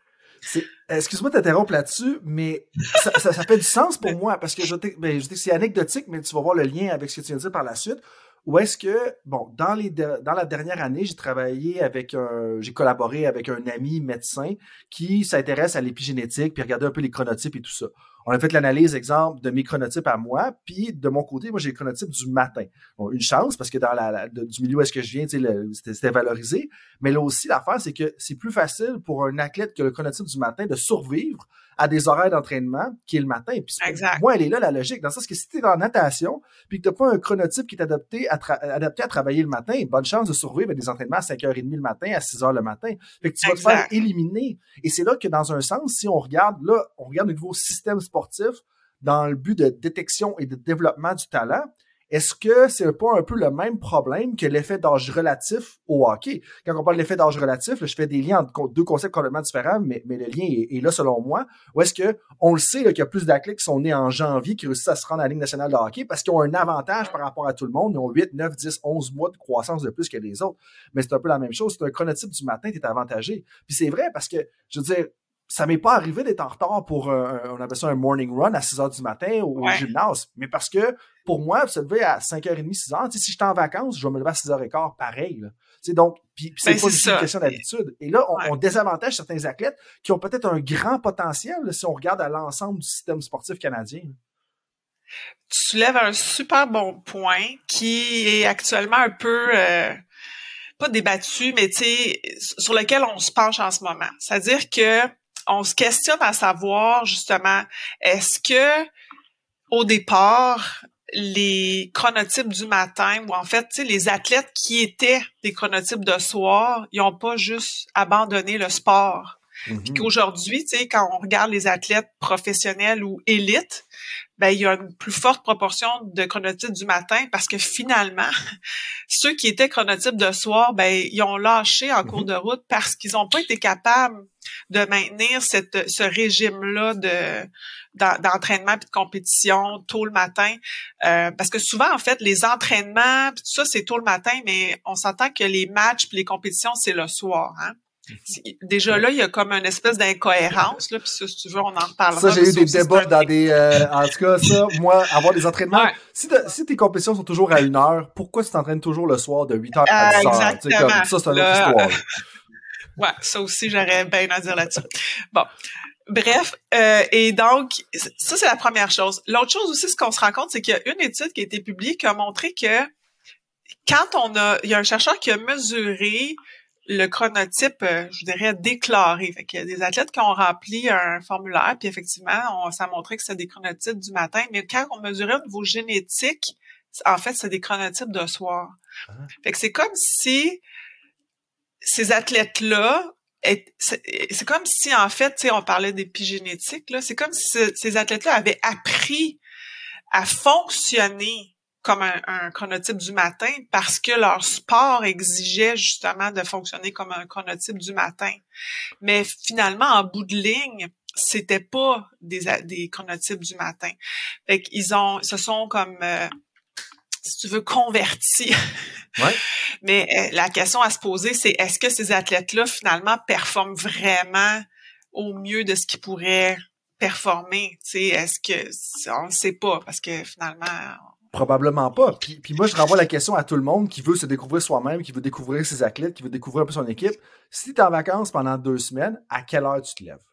Excuse-moi de t'interrompre là-dessus, mais ça, fait du sens pour moi parce que je, ben, c'est anecdotique, mais tu vas voir le lien avec ce que tu viens de dire par la suite. Ou est-ce que, bon, dans, les dans la dernière année, j'ai travaillé avec un, j'ai collaboré avec un ami médecin qui s'intéresse à l'épigénétique, puis regarder un peu les chronotypes et tout ça. On a fait l'analyse, exemple, de mes chronotypes à moi, puis de mon côté, moi, j'ai le chronotype du matin. Bon, une chance, parce que dans la, du milieu où est-ce que je viens, c'était valorisé. Mais là aussi, l'affaire, c'est que c'est plus facile pour un athlète qui a le chronotype du matin de survivre à des horaires d'entraînement qui est le matin. Puis moi, elle est là la logique. Dans le sens que si tu es en natation, puis que tu n'as pas un chronotype qui est adapté à, adapté à travailler le matin, bonne chance de survivre à des entraînements à 5h30 le matin, à 6h le matin. Fait que tu vas te faire éliminer. Et c'est là que dans un sens, si on regarde, là, on regarde le nouveau système sportif dans le but de détection et de développement du talent, est-ce que c'est pas un peu le même problème que l'effet d'âge relatif au hockey? Quand on parle d'effet d'âge relatif, je fais des liens entre deux concepts complètement différents, mais, le lien est, là selon moi. Ou est-ce que on le sait qu'il y a plus d'athlètes qui sont nés en janvier qui réussissent à se rendre à la Ligue nationale de hockey parce qu'ils ont un avantage par rapport à tout le monde. Ils ont 8, 9, 10, 11 mois de croissance de plus que les autres. Mais c'est un peu la même chose. C'est un chronotype du matin, tu es avantagé. Puis c'est vrai parce que, je veux dire, ça m'est pas arrivé d'être en retard pour un, on appelle ça un morning run à 6 heures du matin au, gymnase. Mais parce que pour moi, se lever à 5h30, 6 heures, si j'étais en vacances, je vais me lever à 6h15 pareil. Là. donc, puis c'est ben, pas une question d'habitude. Et là, on, désavantage certains athlètes qui ont peut-être un grand potentiel si on regarde à l'ensemble du système sportif canadien. Tu soulèves un super bon point qui est actuellement un peu euh, pas débattu, mais tu sais, sur lequel on se penche en ce moment. C'est-à-dire que on se questionne à savoir justement, est-ce que au départ, les chronotypes du matin, ou en fait, les athlètes qui étaient des chronotypes de soir, ils n'ont pas juste abandonné le sport. Puis mm-hmm. qu'aujourd'hui, tu sais, quand on regarde les athlètes professionnels ou élites, ben il y a une plus forte proportion de chronotypes du matin parce que finalement, ceux qui étaient chronotypes de soir, ben ils ont lâché en cours mm-hmm. de route parce qu'ils n'ont pas été capables de maintenir cette, ce régime-là de d'entraînement puis de compétition tôt le matin euh, parce que souvent en fait les entraînements tout ça c'est tôt le matin mais on s'entend que les matchs puis les compétitions c'est le soir hein? Déjà là, il y a comme une espèce d'incohérence, là, puis ça, si tu veux, on en reparlera. Ça, j'ai eu des débats dans des... Euh, en tout cas, ça, moi, avoir des entraînements... Si, si, tes compétitions sont toujours à une heure, pourquoi tu t'entraînes toujours le soir de 8 heures à 10 heures? Comme, ça, c'est une autre histoire. Ouais, ça aussi, j'aurais bien à dire là-dessus. Bon. Bref, euh, et donc, ça, c'est la première chose. L'autre chose aussi, ce qu'on se rend compte, c'est qu'il y a une étude qui a été publiée qui a montré que quand on a, il y a un chercheur qui a mesuré le chronotype, euh, je dirais, déclaré. Fait qu'il y a des athlètes qui ont rempli un formulaire, puis effectivement, on, ça a montré que c'est des chronotypes du matin, mais quand on mesurait au niveau génétique, en fait, c'est des chronotypes de soir. Ah. Fait que c'est comme si ces athlètes-là, c'est comme si, en fait, on parlait d'épigénétique, là, c'est comme si ces athlètes-là avaient appris à fonctionner comme un, chronotype du matin parce que leur sport exigeait justement de fonctionner comme un chronotype du matin. Mais finalement, en bout de ligne, c'était pas des, des chronotypes du matin. Fait qu'ils ont, se sont comme euh, si tu veux, converti. Ouais. Mais euh, la question à se poser, c'est est-ce que ces athlètes-là, finalement, performent vraiment au mieux de ce qu'ils pourraient performer? Est-ce que on ne sait pas parce que finalement. Probablement pas. Puis, puis moi, je renvoie la question à tout le monde qui veut se découvrir soi-même, qui veut découvrir ses athlètes, qui veut découvrir un peu son équipe. Si tu es en vacances pendant deux semaines, à quelle heure tu te lèves?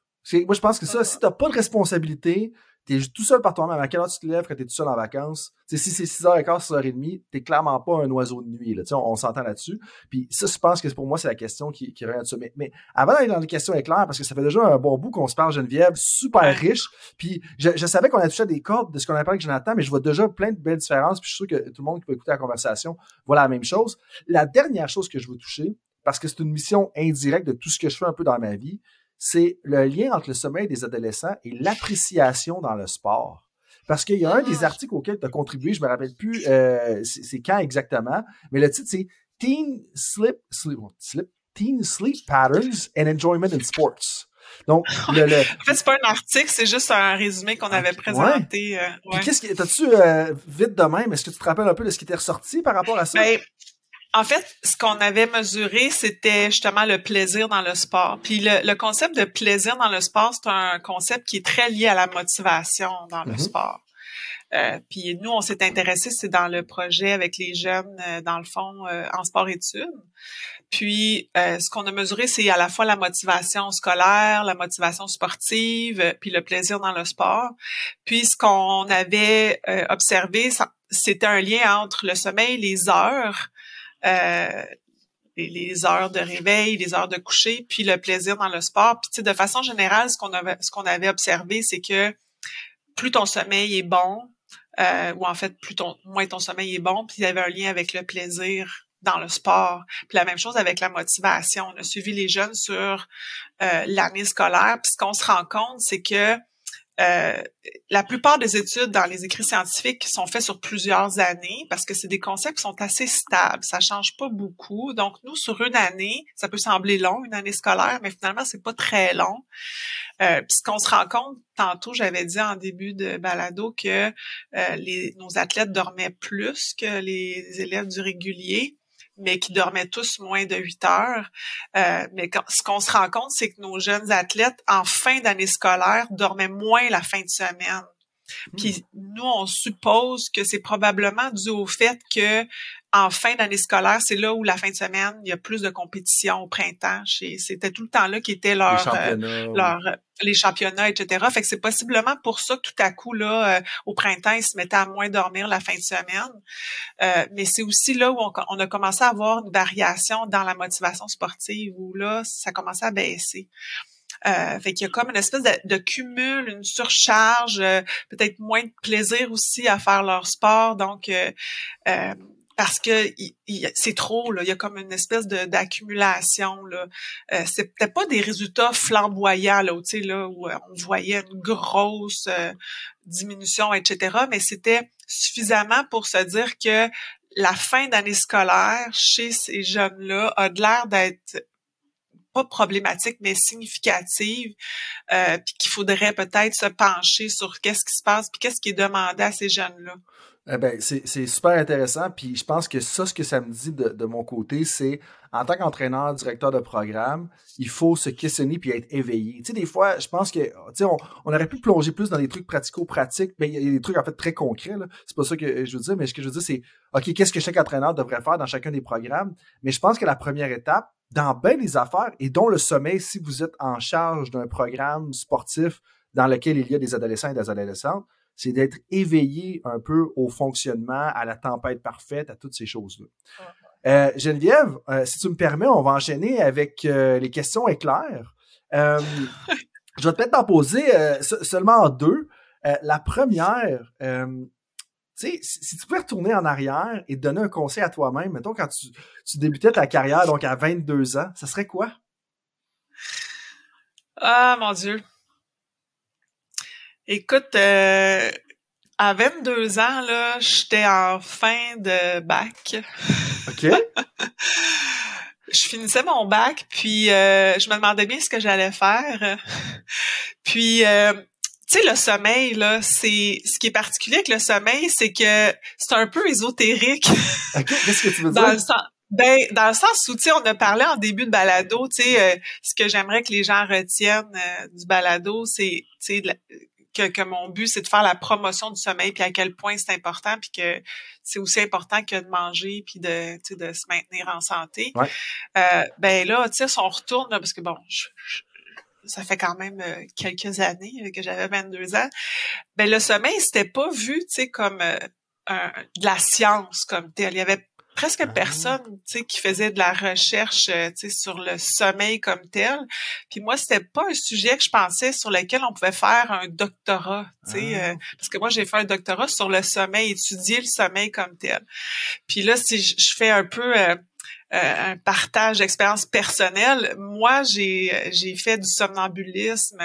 Moi, je pense que ça, si tu n'as pas de responsabilité, T'es tout seul par toi-même. À quelle heure tu te lèves quand t'es tout seul en vacances? si c'est 6h15, 6h30, t'es clairement pas un oiseau de nuit. Là. On, on s'entend là-dessus. Puis ça, je pense que pour moi, c'est la question qui, qui revient dessus. Mais, mais avant d'aller dans les questions éclairs, parce que ça fait déjà un bon bout qu'on se parle, Geneviève, super riche. Puis je, je savais qu'on a touché à des cordes de ce qu'on a parlé avec Jonathan, mais je vois déjà plein de belles différences. Puis je suis sûr que tout le monde qui peut écouter la conversation voit la même chose. La dernière chose que je veux toucher, parce que c'est une mission indirecte de tout ce que je fais un peu dans ma vie, c'est le lien entre le sommeil des adolescents et l'appréciation dans le sport. Parce qu'il y a un des ah. articles auxquels tu as contribué, je me rappelle plus euh, c'est quand exactement, mais le titre c'est Teen Sleep, Sleep, Teen Sleep Patterns and Enjoyment in Sports. Donc, le, le... en fait, c'est pas un article, c'est juste un résumé qu'on avait présenté. Ouais. Euh, ouais. qu'est-ce que t'as-tu euh, vite de même Est-ce que tu te rappelles un peu de ce qui était ressorti par rapport à ça? Ben, en fait, ce qu'on avait mesuré, c'était justement le plaisir dans le sport. Puis le, concept de plaisir dans le sport, c'est un concept qui est très lié à la motivation dans le mm-hmm. sport. Euh, puis nous, on s'est intéressé, c'est dans le projet avec les jeunes, euh, dans le fond, euh, en sport-études. Puis, ce qu'on a mesuré, c'est à la fois la motivation scolaire, la motivation sportive, puis le plaisir dans le sport. Puis, ce qu'on avait observé, c'était un lien entre le sommeil, les heures, euh, les, heures de réveil, les heures de coucher, puis le plaisir dans le sport. Puis de façon générale, ce qu'on avait, ce qu'on avait observé, c'est que plus ton sommeil est bon, euh, ou en fait plus ton, moins ton sommeil est bon, puis il y avait un lien avec le plaisir dans le sport. Puis la même chose avec la motivation. On a suivi les jeunes sur euh, l'année scolaire. Puis ce qu'on se rend compte, c'est que euh, la plupart des études dans les écrits scientifiques sont faites sur plusieurs années parce que c'est des concepts qui sont assez stables, ça change pas beaucoup. Donc nous sur une année, ça peut sembler long, une année scolaire, mais finalement c'est pas très long. Euh, qu'on se rend compte, tantôt j'avais dit en début de balado que euh, nos athlètes dormaient plus que les élèves du régulier mais qui dormaient tous moins de 8 heures. Euh, mais ce qu'on se rend compte, c'est que nos jeunes athlètes, en fin d'année scolaire, dormaient moins la fin de semaine. Puis hmm. nous, on suppose que c'est probablement dû au fait que en fin d'année scolaire, c'est là où la fin de semaine, il y a plus de compétition au printemps. C'était tout le temps là qui était leur, les euh, championnats, leur, les championnats, etc. Fait que c'est possiblement pour ça que tout à coup, là, euh, au printemps, ils se mettaient à moins dormir la fin de semaine. Euh, mais c'est aussi là où on, a commencé à avoir une variation dans la motivation sportive, où là, ça commençait à baisser. Euh, fait qu'il y a comme une espèce de, cumul, une surcharge, peut-être moins de plaisir aussi à faire leur sport. Donc, euh, parce que c'est trop là, il y a comme une espèce d'accumulation. Euh, c'est peut-être pas des résultats flamboyants là, où, là où euh, on voyait une grosse euh, diminution etc. Mais c'était suffisamment pour se dire que la fin d'année scolaire chez ces jeunes-là a de l'air d'être pas problématique mais significative euh, puis qu'il faudrait peut-être se pencher sur qu'est-ce qui se passe puis qu'est-ce qui est demandé à ces jeunes-là. Eh ben, c'est super intéressant. Puis je pense que ça, ce que ça me dit de, mon côté, c'est en tant qu'entraîneur, directeur de programme, il faut se questionner puis être éveillé. Tu sais, des fois, je pense que, tu sais, on, on, aurait pu plonger plus dans des trucs pratico-pratiques, mais il y a des trucs en fait très concrets. C'est pas ça que je veux dire, mais ce que je veux dire, c'est, OK, qu'est-ce que chaque entraîneur devrait faire dans chacun des programmes? Mais je pense que la première étape, dans bien des affaires, et dont le sommeil, si vous êtes en charge d'un programme sportif dans lequel il y a des adolescents et des adolescentes, c'est d'être éveillé un peu au fonctionnement, à la tempête parfaite, à toutes ces choses-là. Euh, Geneviève, euh, si tu me permets, on va enchaîner avec euh, les questions éclairs. je vais peut-être t'en poser seulement deux. la première, si tu pouvais retourner en arrière et donner un conseil à toi-même, mettons quand tu, tu débutais ta carrière, donc à 22 ans, ça serait quoi? Ah, mon Dieu. Écoute, euh, à 22 ans, là, j'étais en fin de bac. OK. je finissais mon bac, puis euh, je me demandais bien ce que j'allais faire. puis, euh, tu sais, le sommeil, là, c'est ce qui est particulier avec le sommeil, c'est que c'est un peu ésotérique. OK, qu'est-ce que tu veux dire? Dans le sens, ben, dans le sens où, tu sais, on a parlé en début de balado, tu sais, ce que j'aimerais que les gens retiennent du balado, c'est, tu sais, que, mon but, c'est de faire la promotion du sommeil, puis à quel point c'est important, puis que c'est aussi important que de manger, puis de, de se maintenir en santé. Euh, ben là, tu sais, si on retourne, parce que bon, je, ça fait quand même euh, quelques années que j'avais 22 ans. Ben le sommeil, c'était pas vu, tu sais, comme un, de la science comme tel. Il y avait presque ah. personne, tu sais, qui faisait de la recherche, tu sais, sur le sommeil comme tel. Puis moi, c'était pas un sujet que je pensais sur lequel on pouvait faire un doctorat, tu sais, ah. parce que moi j'ai fait un doctorat sur le sommeil, étudier le sommeil comme tel. Puis là, si je, fais un peu euh, un partage d'expérience personnelle. Moi, j'ai fait du somnambulisme.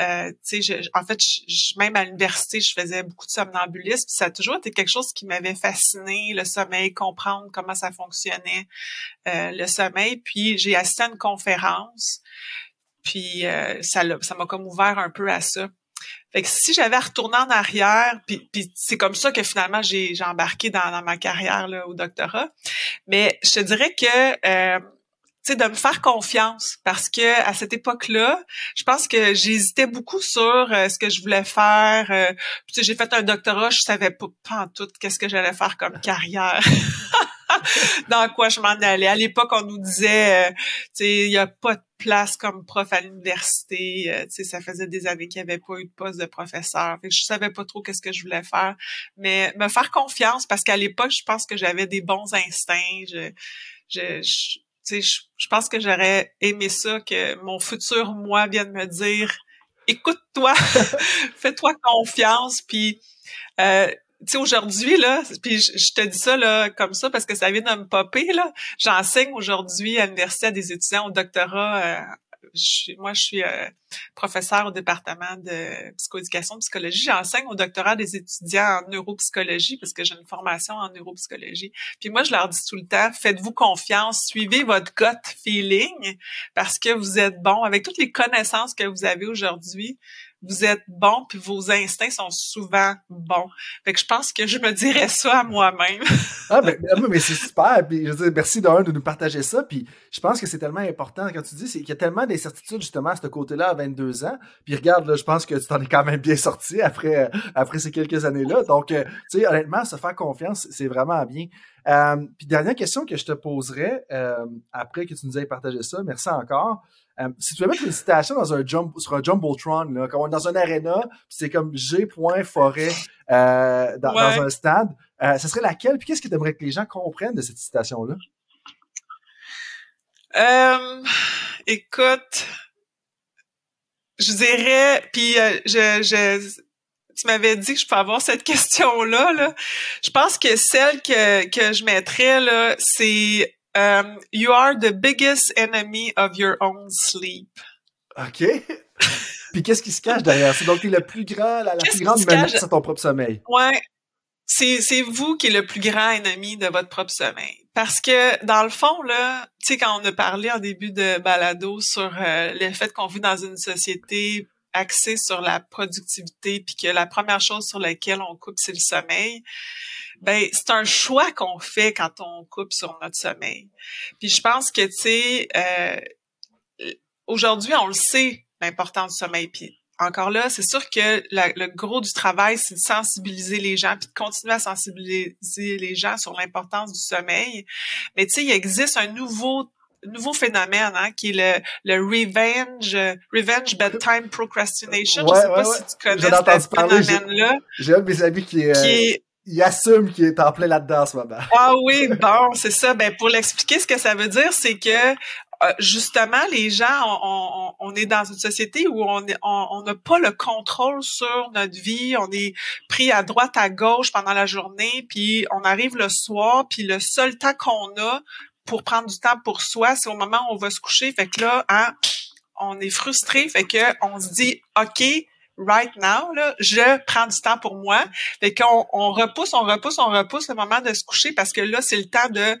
Euh, tu sais, en fait, je, même à l'université, je faisais beaucoup de somnambulisme. ça a toujours été quelque chose qui m'avait fasciné, le sommeil, comprendre comment ça fonctionnait, euh, le sommeil. Puis j'ai assisté à une conférence. Puis euh, ça ça m'a comme ouvert un peu à ça. Fait que si j'avais retourné en arrière, puis, c'est comme ça que finalement j'ai, embarqué dans, ma carrière là, au doctorat. Mais je te dirais que euh, tu sais, de me faire confiance parce que à cette époque-là, je pense que j'hésitais beaucoup sur euh, ce que je voulais faire. Euh, j'ai fait un doctorat, je savais pas, pas en tout qu'est-ce que j'allais faire comme carrière. dans quoi je m'en allais. À l'époque, on nous disait, euh, tu sais, il y a pas de place comme prof à l'université. Euh, tu sais, ça faisait des années qu'il n'y avait pas eu de poste de professeur. Fait que je savais pas trop qu'est-ce que je voulais faire. Mais me faire confiance parce qu'à l'époque, je pense que j'avais des bons instincts. Je, je, je, je pense que j'aurais aimé ça, que mon futur moi vienne me dire, écoute-toi, fais-toi confiance, puis euh, tu sais, aujourd'hui, là, puis je, te dis ça là, comme ça parce que ça vient de me popper, là. J'enseigne aujourd'hui à l'Université à des étudiants au doctorat. Euh, moi, je suis euh, au département de psychoéducation psychologie. J'enseigne au doctorat des étudiants en neuropsychologie parce que j'ai une formation en neuropsychologie. Puis moi, je leur dis tout le temps, faites-vous confiance, suivez votre gut feeling parce que vous êtes bon. Avec toutes les connaissances que vous avez aujourd'hui, vous êtes bon, puis vos instincts sont souvent bons. Fait que je pense que je me dirais ça à moi-même. ah, ben, ben mais c'est super. Puis, je veux merci d'un de nous partager ça. Puis, je pense que c'est tellement important quand tu dis, qu'il y a tellement d'incertitudes justement à ce côté-là à 22 ans. Puis, regarde, là, je pense que tu t'en es quand même bien sorti après, après ces quelques années-là. Donc, euh, tu sais, honnêtement, se faire confiance, c'est vraiment bien. Euh, puis, dernière question que je te poserais euh, après que tu nous aies partagé ça, merci encore. Euh, si tu veux mettre une citation dans un jump, sur un Jumbotron, là, comme dans un arena, c'est comme G. Forêt euh, dans, un stade, euh, ce serait laquelle? Puis qu'est-ce que tu aimerais que les gens comprennent de cette citation-là? Euh, écoute, je dirais, puis je, je, tu m'avais dit que je peux avoir cette question-là. Là. Je pense que celle que, que je mettrais, là, c'est Um, you are the biggest enemy of your own sleep. OK. Puis qu'est-ce qui se cache derrière C'est donc le plus grand, la, plus grande menace à ton propre sommeil. Ouais. C'est, c'est vous qui est le plus grand ennemi de votre propre sommeil. Parce que, dans le fond, là, tu sais, quand on a parlé en début de balado sur euh, le fait qu'on vit dans une société axée sur la productivité, puis que la première chose sur laquelle on coupe, c'est le sommeil ben c'est un choix qu'on fait quand on coupe sur notre sommeil. Puis je pense que tu sais euh, aujourd'hui on le sait l'importance du sommeil. Puis encore là, c'est sûr que le gros du travail, c'est de sensibiliser les gens, puis de continuer à sensibiliser les gens sur l'importance du sommeil. Mais tu sais, il existe un nouveau nouveau phénomène hein, qui est le, le revenge revenge bedtime procrastination. Ouais, je sais pas si tu connais ce phénomène-là. J'ai un de mes amis qui, qui est il assume qu'il est en plein là-dedans en ce moment. Ah oui, bon, c'est ça. Ben pour l'expliquer, ce que ça veut dire, c'est que euh, justement, les gens, on, on, est dans une société où on n'a on, pas le contrôle sur notre vie. On est pris à droite, à gauche pendant la journée, puis on arrive le soir, puis le seul temps qu'on a pour prendre du temps pour soi, c'est au moment où on va se coucher. Fait que là, hein, on est frustré, fait que on se dit, ok, right now, je prends du temps pour moi. Fait qu'on on repousse, on repousse, on repousse le moment de se coucher parce que là, c'est le temps de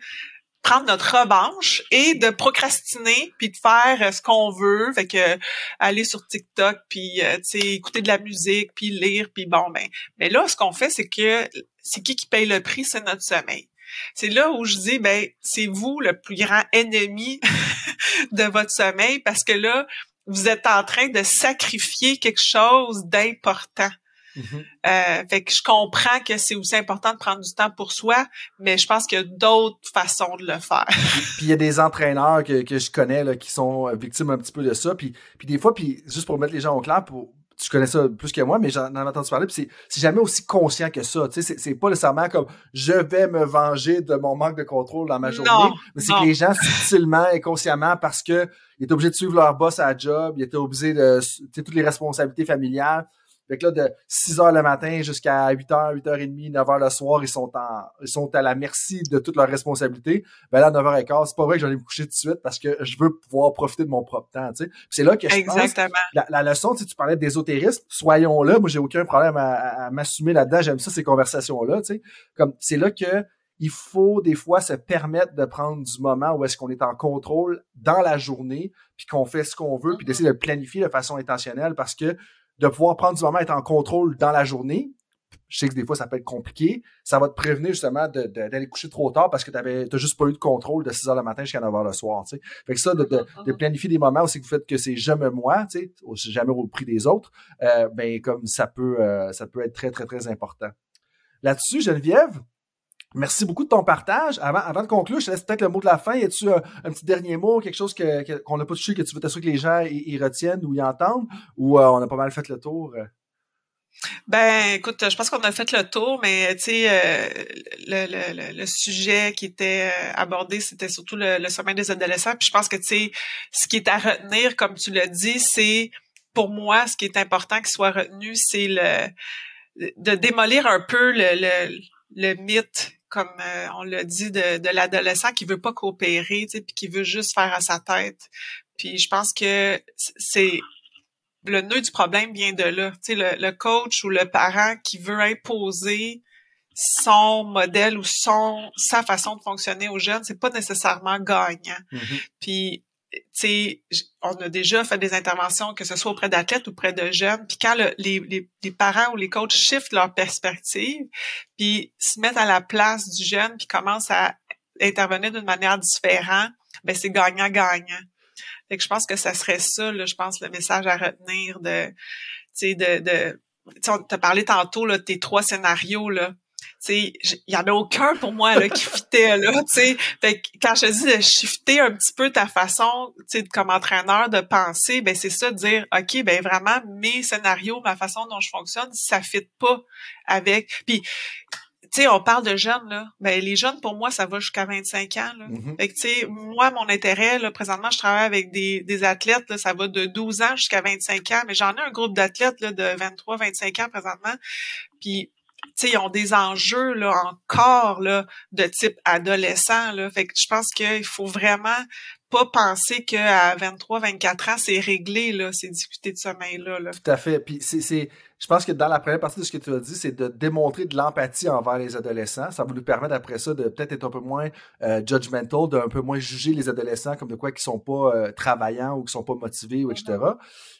prendre notre revanche et de procrastiner puis de faire euh, ce qu'on veut fait que aller sur TikTok puis euh, tu écouter de la musique puis lire puis bon ben mais là ce qu'on fait c'est que c'est qui qui paye le prix? C'est notre sommeil c'est là où je dis ben c'est vous le plus grand ennemi de votre sommeil parce que là vous êtes en train de sacrifier quelque chose d'important. Mm-hmm. Euh, fait que je comprends que c'est aussi important de prendre du temps pour soi, mais je pense qu'il y a d'autres façons de le faire. puis il y a des entraîneurs que, que je connais là, qui sont victimes un petit peu de ça. Puis, puis des fois, puis juste pour mettre les gens au clair, pour, tu connais ça plus que moi, mais j'en ai entendu parler, puis c'est jamais aussi conscient que ça. Tu sais, c'est pas nécessairement comme je vais me venger de mon manque de contrôle dans ma journée, mais c'est que les gens subtilement et consciemment parce que ils étaient obligés de suivre leur boss à la job, ils étaient obligés de toutes les responsabilités familiales, fait que là, de 6 heures le matin jusqu'à 8 h 8 h 30, 9 h le soir, ils sont en, ils sont à la merci de toutes leurs responsabilités. Ben là, à 9 h 15, c'est pas vrai que j'allais me coucher tout de suite parce que je veux pouvoir profiter de mon propre temps, tu sais. C'est là que je Exactement. pense, la, la leçon, tu, tu parlais d'ésotérisme, soyons là. Moi, j'ai aucun problème à, m'assumer là-dedans. J'aime ça, ces conversations-là, tu sais. Comme, c'est là que, il faut des fois se permettre de prendre du moment où est-ce qu'on est en contrôle dans la journée, puis qu'on fait ce qu'on veut, puis d'essayer de le planifier de façon intentionnelle parce que de pouvoir prendre du moment, être en contrôle dans la journée. Je sais que des fois, ça peut être compliqué. Ça va te prévenir justement d'aller coucher trop tard parce que tu n'as juste pas eu de contrôle de 6 heures le matin jusqu'à 9 heures le soir. sais. Fait que ça, de, de, planifier des moments où c'est que vous faites que c'est jamais moi, sais, jamais au prix des autres, euh, ben comme ça peut, euh, ça peut être très, très, très important. Là-dessus, Geneviève, Merci beaucoup de ton partage. Avant, avant de conclure, je te laisse peut-être le mot de la fin. Y a-tu un, petit dernier mot, quelque chose que, qu'on n'a pas touché, que tu veux t'assurer que les gens y, retiennent ou y entendent, ou euh, on a pas mal fait le tour? Ben, écoute, je pense qu'on a fait le tour, mais tu sais, euh, le, le, sujet qui était euh, abordé, c'était surtout le, sommeil des adolescents. Puis je pense que tu sais, ce qui est à retenir, comme tu l'as dit, c'est pour moi, ce qui est important qu'il soit retenu, c'est le de démolir un peu le, le mythe comme euh, on l'a dit, de, de l'adolescent qui veut pas coopérer, tu sais, puis qui veut juste faire à sa tête. Puis je pense que c'est le nœud du problème vient de là. Tu sais, le, le, coach ou le parent qui veut imposer son modèle ou son sa façon de fonctionner aux jeunes, c'est pas nécessairement gagnant. Mm-hmm. Puis sais, on a déjà fait des interventions, que ce soit auprès d'athlètes ou auprès de jeunes, puis quand les, les, les, parents ou les coachs shiftent leur perspective, puis se mettent à la place du jeune, puis commencent à intervenir d'une manière différente, ben c'est gagnant-gagnant. Fait que je pense que ça serait ça, là, je pense, le message à retenir de, tu sais, de, de, t'a parlé tantôt, là, de tes trois scénarios, là il y en a aucun pour moi là, qui fitait là, tu sais. Fait quand je dis de shifter un petit peu ta façon, tu comme entraîneur de penser, ben c'est ça de dire OK, ben vraiment mes scénarios, ma façon dont je fonctionne, ça fit pas avec puis tu sais, on parle de jeunes, là. Ben, les jeunes, pour moi, ça va jusqu'à 25 ans, là. Mm-hmm. Fait que, tu sais, moi, mon intérêt, là, présentement, je travaille avec des, des athlètes, là, ça va de 12 ans jusqu'à 25 ans, mais j'en ai un groupe d'athlètes, là, de 23, 25 ans présentement. Puis, ils ont des enjeux là encore là de type adolescent là. Fait que je pense qu'il faut vraiment pas penser qu'à 23, 24 ans, c'est réglé, là, ces difficultés de sommeil-là. Là. Tout à fait. Puis c'est, je pense que dans la première partie de ce que tu as dit, c'est de démontrer de l'empathie envers les adolescents. Ça va nous permettre après ça de peut-être être un peu moins euh, judgmental, d'un peu moins juger les adolescents comme de quoi qui sont pas euh, travaillants ou qui sont pas motivés, ou etc.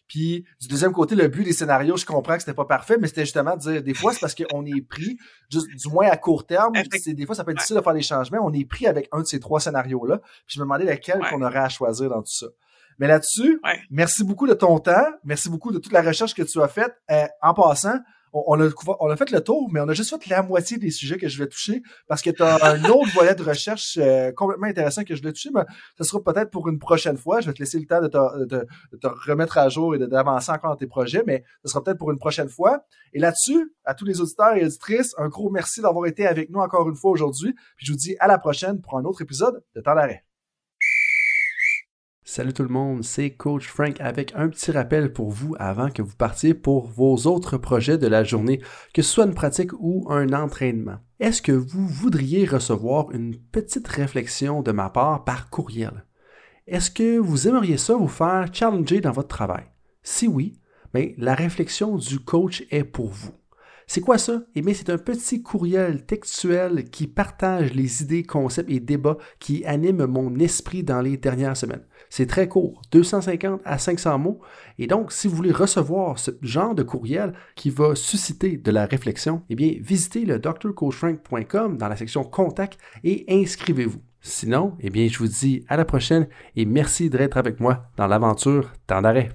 Puis du deuxième côté, le but des scénarios, je comprends que c'était pas parfait, mais c'était justement de dire des fois c'est parce qu'on est pris, juste, du moins à court terme, c'est, des fois ça peut être difficile de faire des changements. On est pris avec un de ces trois scénarios-là. Puis je me demandais lequel qu'on aurait à choisir dans tout ça. Mais là-dessus, merci beaucoup de ton temps, merci beaucoup de toute la recherche que tu as faite. Euh, en passant, on, a, fait le tour, mais on a juste fait la moitié des sujets que je vais toucher parce que tu as un autre volet de recherche euh, complètement intéressant que je vais toucher, mais ce sera peut-être pour une prochaine fois. Je vais te laisser le temps de te, de, te remettre à jour et d'avancer encore dans tes projets, mais ce sera peut-être pour une prochaine fois. Et là-dessus, à tous les auditeurs et auditrices, un gros merci d'avoir été avec nous encore une fois aujourd'hui. Puis je vous dis à la prochaine pour un autre épisode de Temps d'arrêt. Salut tout le monde, c'est Coach Frank avec un petit rappel pour vous avant que vous partiez pour vos autres projets de la journée, que ce soit une pratique ou un entraînement. Est-ce que vous voudriez recevoir une petite réflexion de ma part par courriel? Est-ce que vous aimeriez ça vous faire challenger dans votre travail? Si oui, bien, la réflexion du coach est pour vous. C'est quoi ça? Eh bien, c'est un petit courriel textuel qui partage les idées, concepts et débats qui animent mon esprit dans les dernières semaines. C'est très court, 250 à 500 mots. Et donc, si vous voulez recevoir ce genre de courriel qui va susciter de la réflexion, eh bien, visitez le drcoachfrank.com dans la section Contact et inscrivez-vous. Sinon, eh bien, je vous dis à la prochaine et merci d'être avec moi dans l'aventure Temps d'arrêt.